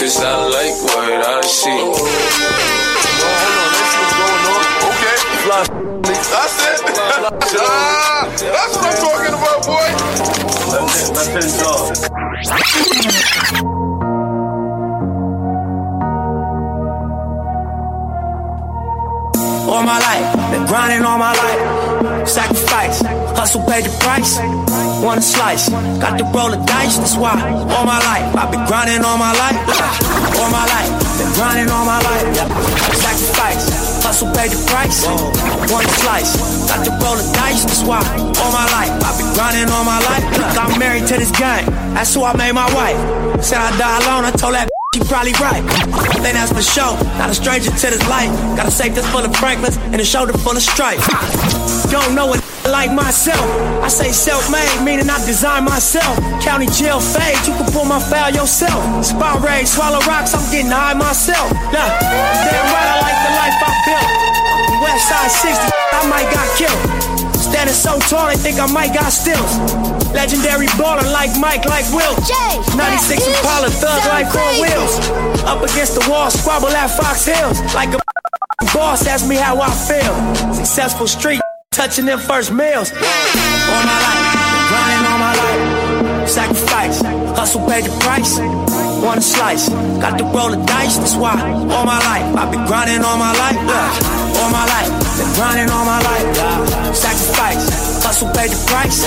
Cause Cause I like what I see. Oh, hold on, that's what's going on. Okay. That's it. Ah, That's what I'm talking about, boy. all my life. Been grinding all my life. Sacrifice, hustle paid the price. Want a slice, got to roll the dice. That's why all my life I've been grinding all my life. All my life, been grinding all my life. Sacrifice, hustle paid the price. Want a slice, got to roll the dice. That's why all my life I've been grinding all my life. I'm married to this game. That's who I made my wife. Said I die alone. I told that. She probably right. Then that's for sure. Not a stranger to this life. Got a safe that's full of Franklins and a shoulder full of stripes. Don't know it like myself. I say self-made, meaning I design myself. County jail fade, you can pull my file yourself. Spot rage, swallow rocks, I'm getting high myself. Nah, damn right, I like the life I built. West side 60, I might got killed. Standing so tall, they think I might got stills. Legendary baller like Mike, like Will. 96 Impala, thug like four wheels. Up against the wall, squabble at Fox Hills. Like a boss, ask me how I feel. Successful street, touching them first meals. All my life, grinding all my life. Sacrifice, hustle paid the price. A slice, got to roll the dice, that's why. All my life, I've been grinding all my life. Yeah. All my life, been grinding all my life. Yeah. Sacrifice, hustle paid the price.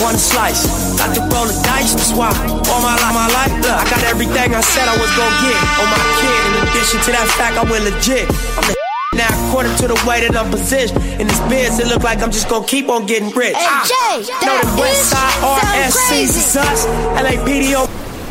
Want a slice, got to roll the dice, that's why. All my life, my life. Look, I got everything I said I was gonna get on my kid. In addition to that fact, I went legit. I'm the now, according to the way that I'm positioned in this biz, it look like I'm just gonna keep on getting rich. Ah, know the West Side RSCs is us. LAPD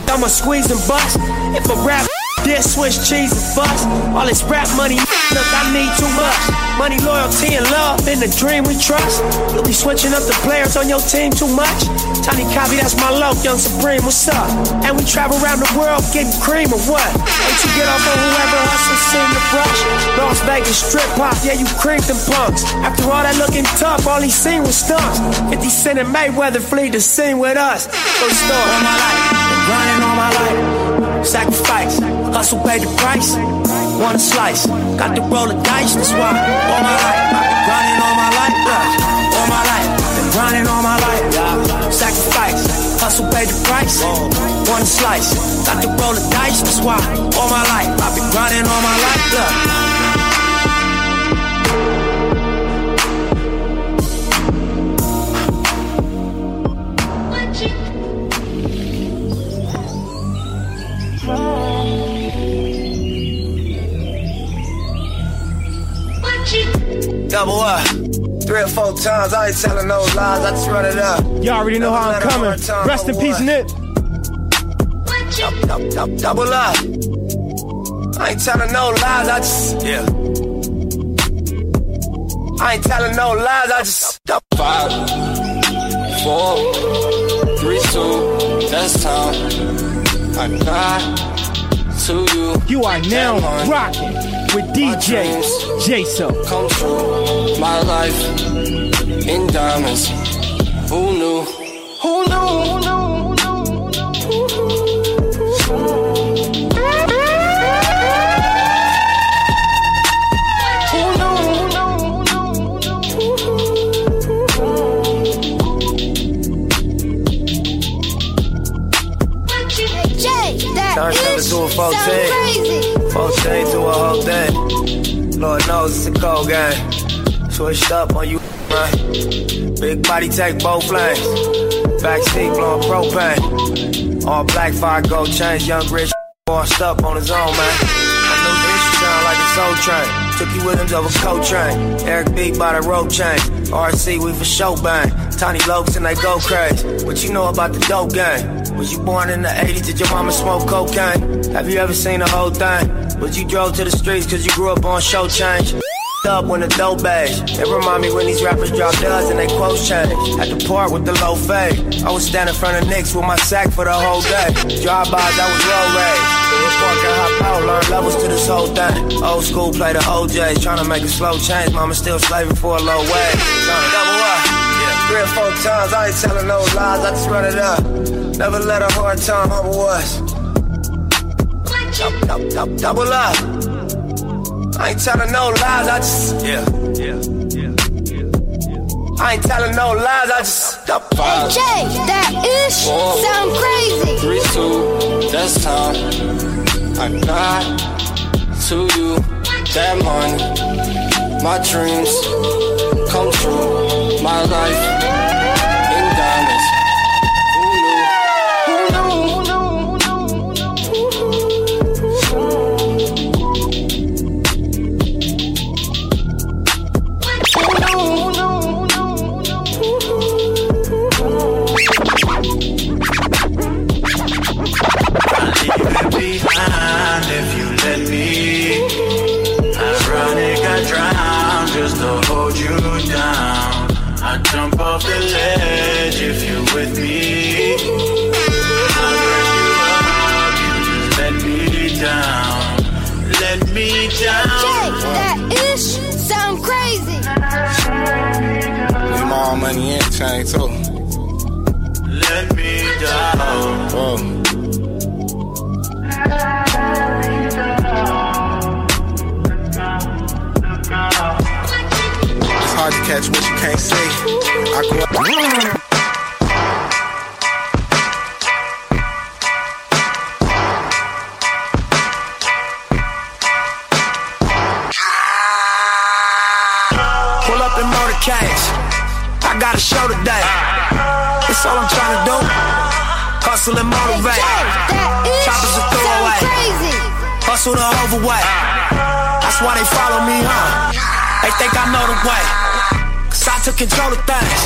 I'ma squeeze and bust. If a rap this Swiss cheese and fuss. All this rap money, look, I need too much. Money, loyalty, and love in the dream we trust. You'll be switching up the players on your team too much. Tiny copy, that's my love, young supreme, what's up? And we travel around the world getting cream or what? Ain't you get off on whoever hustles seem to brush? Las Vegas strip pop, yeah, you creeped them punks. After all that looking tough, all he seen was stunts. 50 Cent and Mayweather flee the scene with us. First story all my life, all my life. Sacrifice, hustle paid the price. A slice, got to roll the dice, that's why. All my life, grinding all my life. Yeah. All my life, been grinding all my life. Yeah. Sacrifice, hustle paid the price. A slice, got to roll the dice, that's why. All my life, I've been grinding all my life. Yeah. Double up. Three or four times, I ain't telling no lies, I just run it up. Y'all already know how I'm coming. Rest in peace, Nip. Dou- dou- Double up. I ain't telling no lies, I just. Yeah. I ain't telling no lies, I just. Five, four, three, two, that's time. I got to you. You are now rocking with DJ Jso. Come true, my life in diamonds. Who knew? Who knew? Who knew? Jay, that Turn is seven to a so 14. crazy. 14 to a whole thing. Lord knows it's a cold game. Switched up on you, man. Big body take both lanes. Backseat blowing propane. All black fire gold chains. Young rich washed up on his own, man. Sound like a soul train. Took you with him over coat train. Eric B by the rope chain. RC, we for show bang. Tiny Lokes and they go crazy. What you know about the dope game? Was you born in the 80s? Did your mama smoke cocaine? Have you ever seen the whole thing? Was you drove to the streets cause you grew up on show change? Up when the dope beige. It remind me when these rappers drop duds and they quotes change. At the park with the low fade. I was standing in front of Knicks with my sack for the whole day. Drive-bys, that was road rage. The park and hop out, learn levels to this whole thing. Old school play the OJs, trying to make a slow change. Mama still slaving for a low wage. Trying to double up. Three or four times, I ain't telling no lies, I just run it up. Never let a hard time humble us. Dou- dou- dou- Double up. I ain't telling no lies, I just. Yeah, yeah, yeah. yeah. I ain't telling no lies, I just. Dou- Hey Jay, that ish sound crazy. Three, two, that's time. I got to you that money. My dreams come true. My life off the ledge if you're with me. I bring you up, you just let me down. Let me Jay, that ish sound crazy. Need my own money and chain too. Let me down. Whoa. Catch what you can't see. I grew up. Pull up in motorcades. I got a show today. That's all I'm trying to do. Hustle and motivate. Choppers a throwaway. Hustle the overweight. That's why they follow me, huh? They think I know the way. I took control of things.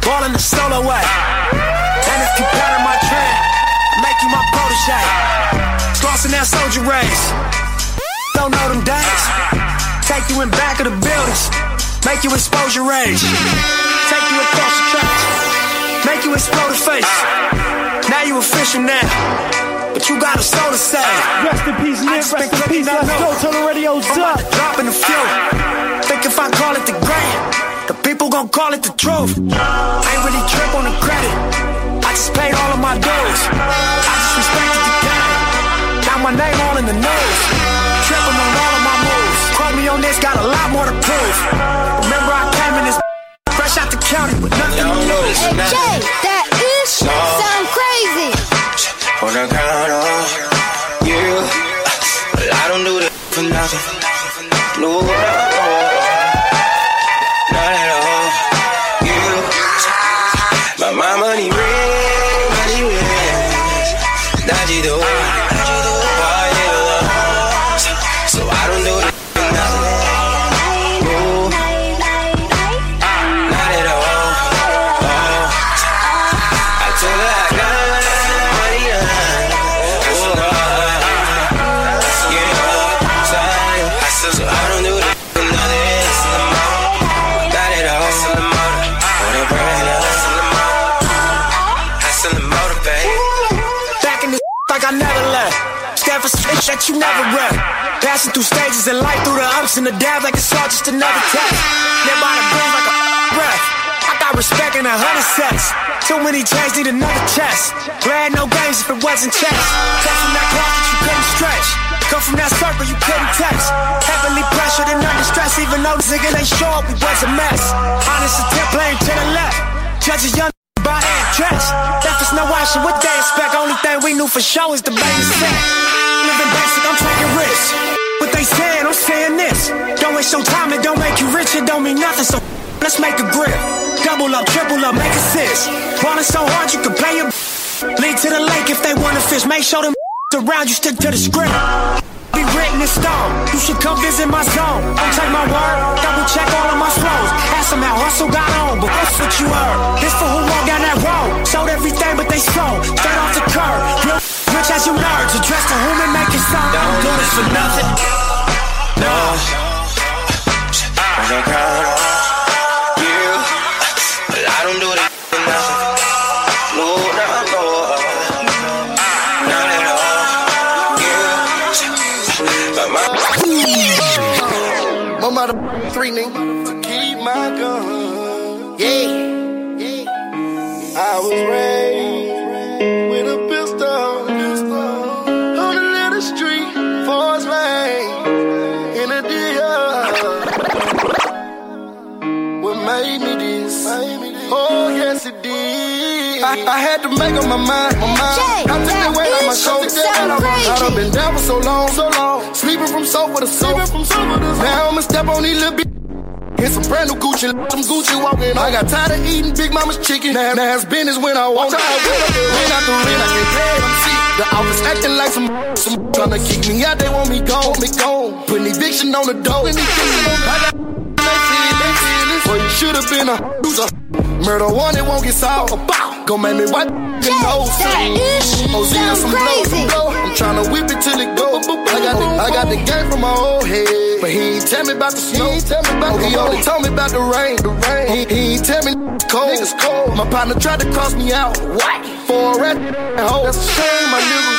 Ballin' the solo way. And if you pattern my trend, make you my protege. Slossing that soldier race. Don't know them days. Take you in back of the buildings. Make you expose your rage. Take you across the tracks. Make you explode the face. Now you official now. But you got a soul to say. Rest in peace, Nip. Rest in peace. Let's go. Turn the radios I'm up. to drop in the fuel. Think if I call it the people gon' call it the truth. I ain't really trip on the credit. I just paid all of my dues. I just respected the game. Now my name all in the news. Tripping on all of my moves. Quote me on this, got a lot more to prove. Remember I came in this fresh out the county with nothing to lose. Hey Jay, that ish sound crazy. On the count of you. Well, I don't do this for nothing. No, you never read. Passing through stages in life, through the ups and the downs, like it's all just another test. Live by the breeze like a breath. I got respect in a hundred sets. Too many chains need another chest. Glad no games if it wasn't chess. Cut from that cloth that you couldn't stretch. Come from that circle you couldn't touch. Heavily pressured and under stress, even though nigga ain't up, we was a mess. Honest attempt playing to the left. Judge a young by address. That was no option. What they expect? Only thing we knew for sure is the baby set. Basic, I'm taking risks. What they saying, I'm saying this. Don't waste your time, it don't make you rich, it don't mean nothing. So let's make a grip. Double up, triple up, make assist. Ballin' so hard you can play your Lead to the lake if they wanna fish. Make sure them around you stick to the script. Be written in stone. You should come visit my zone. Don't take my word. Double check all of my flows. Ask them how hustle got on, but that's what you heard. This for who walked down that road. Sold everything, but they sold. Straight off the curb. Real rich as you nerds. Address to whom and make it so. Don't do this for nothing. No. On the count of you. But I don't do this for nothing. No, no, no. Not at all. You. But my. Mama the three nigga. Keep my gun. Yeah. I was raised made me this. Oh, yes, it did. I, I had to make up my mind. My mind. I took the weight on my shoulders. I've been down for so long. So long. Sleeping from soap with a soap. Now I'm gonna step on these little bitches. Some brand new Gucci, some Gucci walking. I got tired of eating Big Mama's chicken. Now, now it's business when I walk. When I do rent, I get paid, I'm sick. The office acting like some some trying to kick me out. They want me gone, me gone. Putting eviction on the door. I got feel this. Well, you should have been a loser. Murder one, it won't get solved. About Go make me wipe your nose. Oh, see, some blow, some blow. I'm trying to whip it till it go. I got the, I got the game from my old head, but he ain't tell me about the snow. He, tell me about oh, he only told me about the rain. The rain. He, he ain't tell me it's cold. Niggas cold. My partner tried to cross me out. What? For a rat and hoe. That's a shame, my nigga.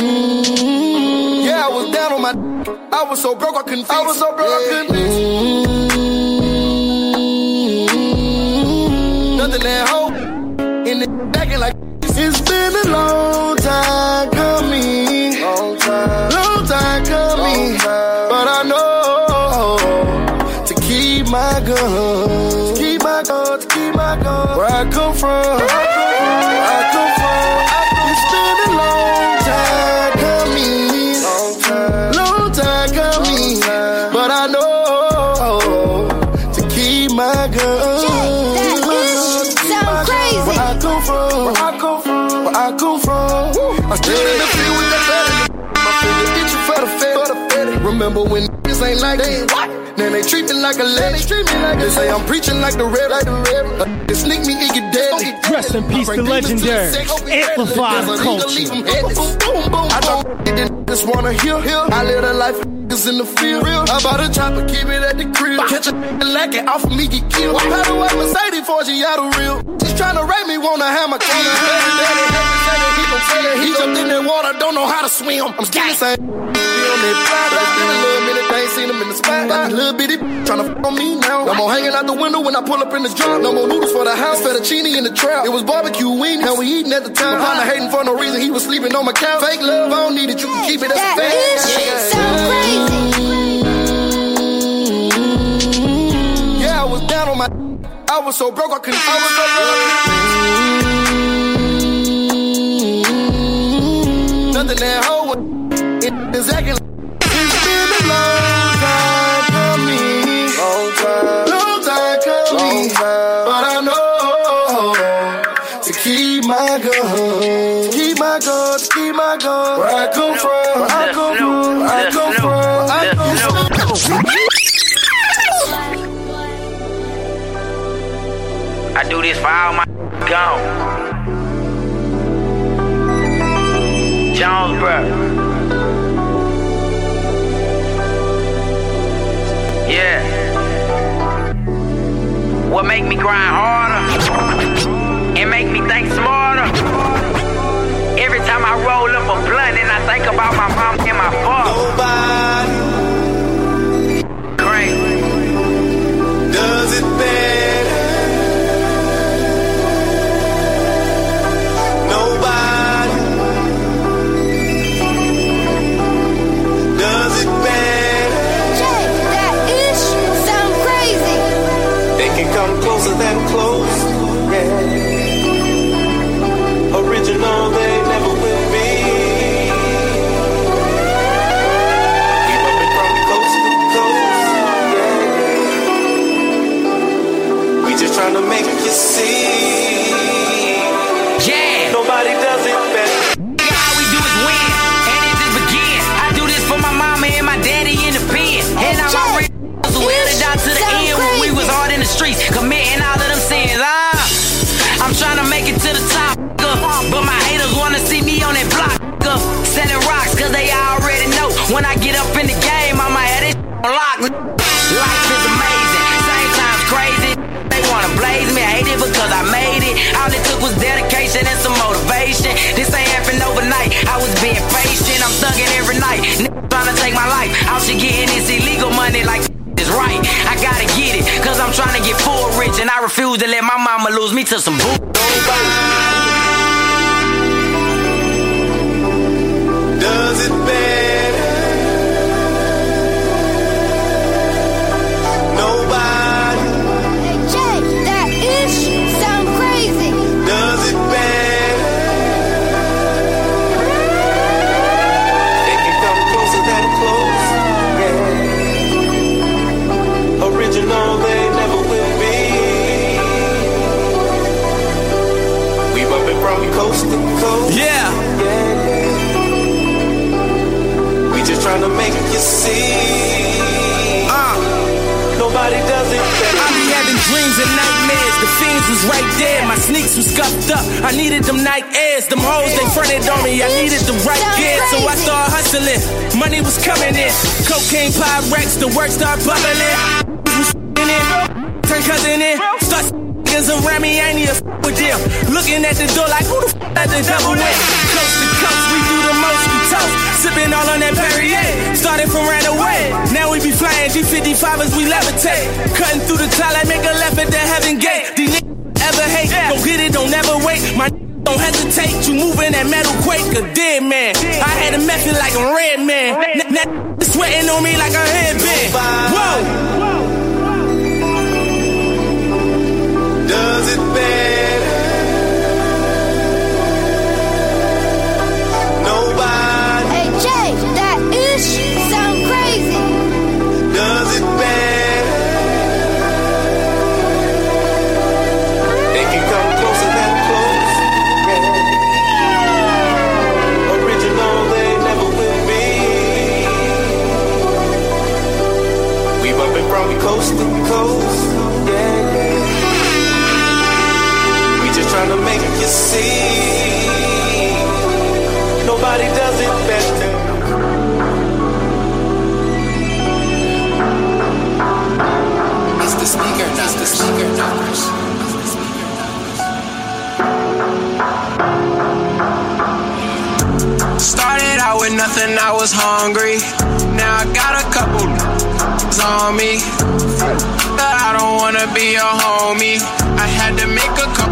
Mm-hmm. Yeah, I was down on my. I was so broke I couldn't. Fix. I was so broke yeah. I couldn't. Mm-hmm. Nothing that hoe. In the acting like. It's been a long time coming. Long time. Long time coming. Long time. But I know to keep my guns. Keep my guns. Keep my guns. Where I come from. Remember when niggas ain't like that? Now they treat me like a lady. Treat me like they say I'm preaching like the red. Like the red. Uh, they sneak me, it get deadly. Rest in peace, the legendary. Amplified culture. I thought they didn't just wanna hear. I live a life of niggas in the field. I bought a chopper, keep it at the crib. Catch a nigga lacking off of me, get killed. How do I Mercedes for she out of real? Just tryna rape me, wanna have my key. He jumped in that water, don't know how to swim. I'm scared. He on that fly, but it's been a little minute. They ain't seen him in the spot. Got little bitty tryna f on me now. No more hanging out the window when I pull up in the drop. No more noodles for the house, fettuccine in the trap. It was barbecue weenies, and we eating at the time. Partner hating for no reason, he was sleeping on my couch. Fake love, I don't need it, you can keep it. That's a fact. Yeah, I was down on my. I was so broke, I couldn't. I was so broke. Nothing that hoe. It is acting like I do this for all my gone. Jonesboro. Yeah. What make me grind harder and make me think smarter? Every time I roll up a blunt and I think about my mom and my father. Nobody Yeah. Original, lose me to some boo. Trying to make you see. Uh. Nobody does it better. I be having dreams and nightmares. The fiends was right there. My sneaks was scuffed up. I needed them Nike Airs. Them hoes, they fronted on me. I needed the right gear. So I started hustling. Money was coming in. Cocaine Pyrex. The work started bubbling. In it. Turn cousin in. Start niggas around me. I ain't need a with them. Looking at the door like who the f let the devil in? Sipping all on that Perrier. Started from right away. Now we be flying G55 as we levitate. Cutting through the twilight, make a left at the heaven gate. These niggas ever hate. Go get it, don't never wait. My don't hesitate. You moving that metal quake, a dead man. I had a method like a red man. N- n- sweating on me like a headband. Whoa. Does it better? Nothing, I was hungry. Now I got a couple on me. But I don't wanna be a homie. I had to make a couple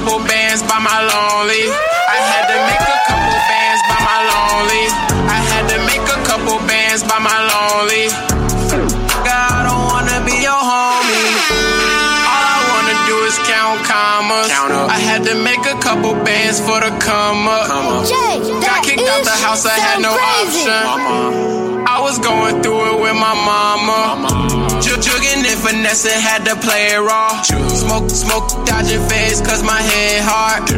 couple bands by my lonely. I had to make a couple bands by my lonely. I had to make a couple bands by my lonely. God, I don't wanna be your homie. All I wanna do is count commas. Count up. I had to make a couple bands for the come up. Come up. Jay, Got kicked out the ish house, I had no crazy. option. I was going through it with my mama. Jug- Jugging and had to play it raw. Smoke, smoke, dodging fades, cause my head hard.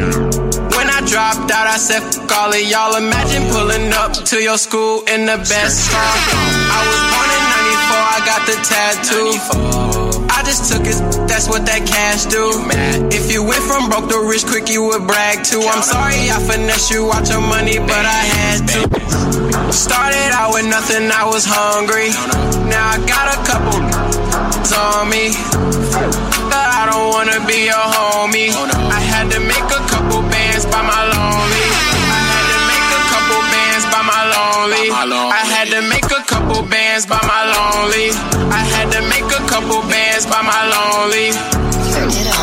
When I dropped out, I said, fuck all of y'all. Imagine pulling up to your school in the best car. I was born in 94, I got the tattoo. I just took it, that's what that cash do. If you went from broke to rich quick, you would brag too. I'm sorry I finesse you out your money, but I had to. Started out with nothing, I was hungry. Now I got a couple on me. But I don't wanna be a homie. I had to make a couple bands by my lonely. I had to make a couple bands by my lonely. I had to make a couple bands by my lonely. I had to make a couple bands by my lonely.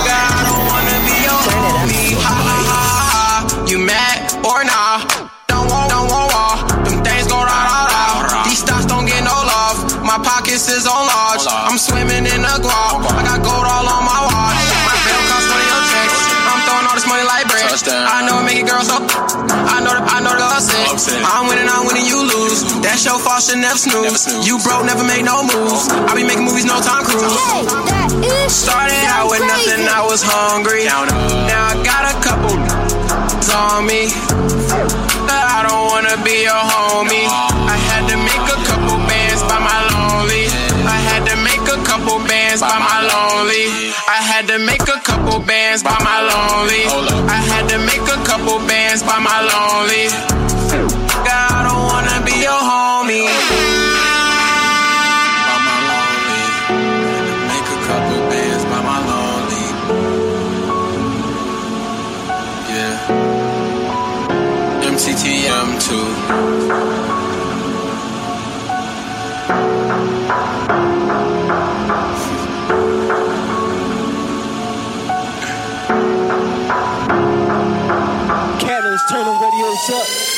God, I don't wanna be your homie. Ha ha ha ha. You mad or nah? Don't want, don't want war. Them things go rah rah rah. These stocks don't get no love. My pockets is on large. I'm swimming in the guap. I got gold all on my watch. My bill cost 20 your checks. I'm throwing all this money like bread. I know it make it girls so. I know the, I know the upset. I'm winning, I'm winning, you lose. That's your fault, should never snooze. You broke, never made no moves. I be making movies, no time cruise. Started out with nothing, I was hungry. Now I got a couple on me. But I don't wanna be a homie. I had to make bands by my lonely. I had to make a couple bands by my lonely. I had to make a couple bands by my lonely. God, I don't wanna be your homie. By my lonely. Make a couple bands by my lonely. Yeah. MCTM2. Turn the radios up.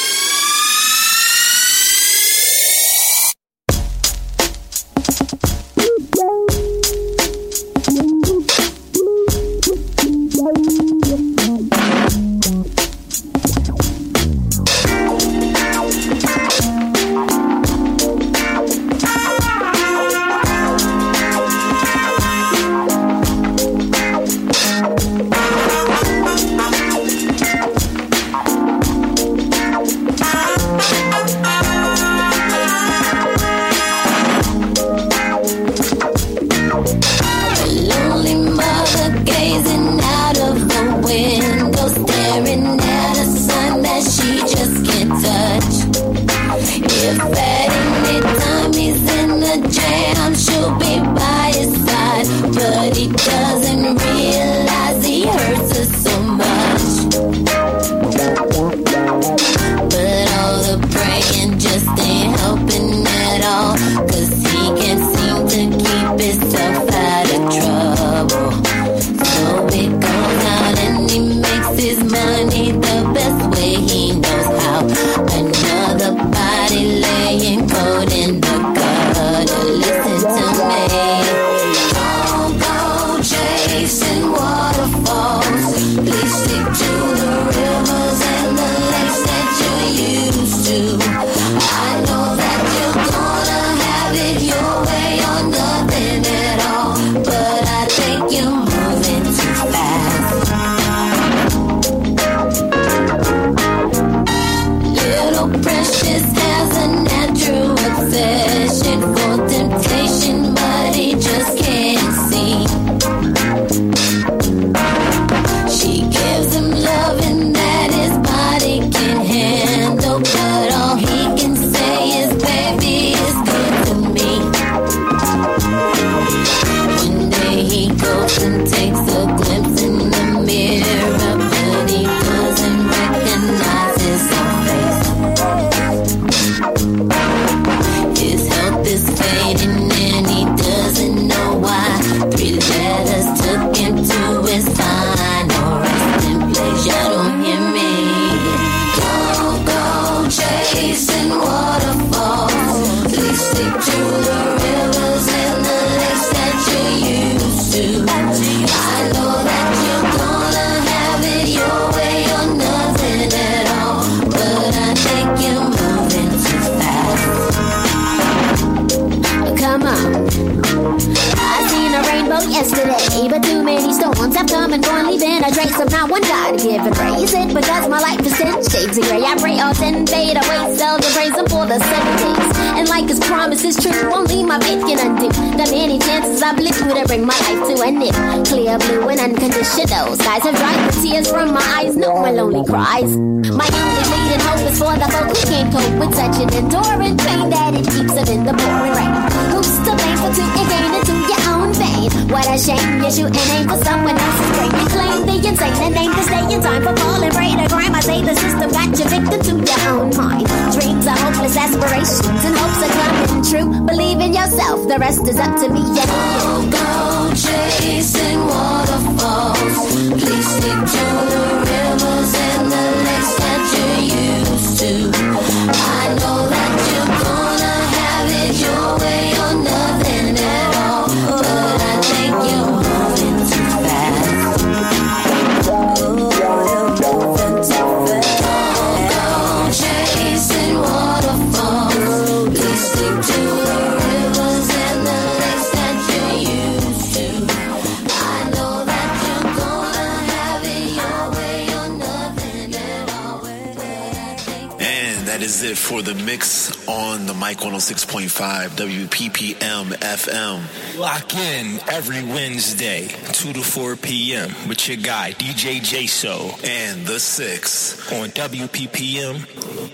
105.5 WPPM FM. Lock in every Wednesday, 2 to 4 p.m. with your guy, DJ Jso And The Six. On WPPM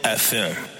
FM.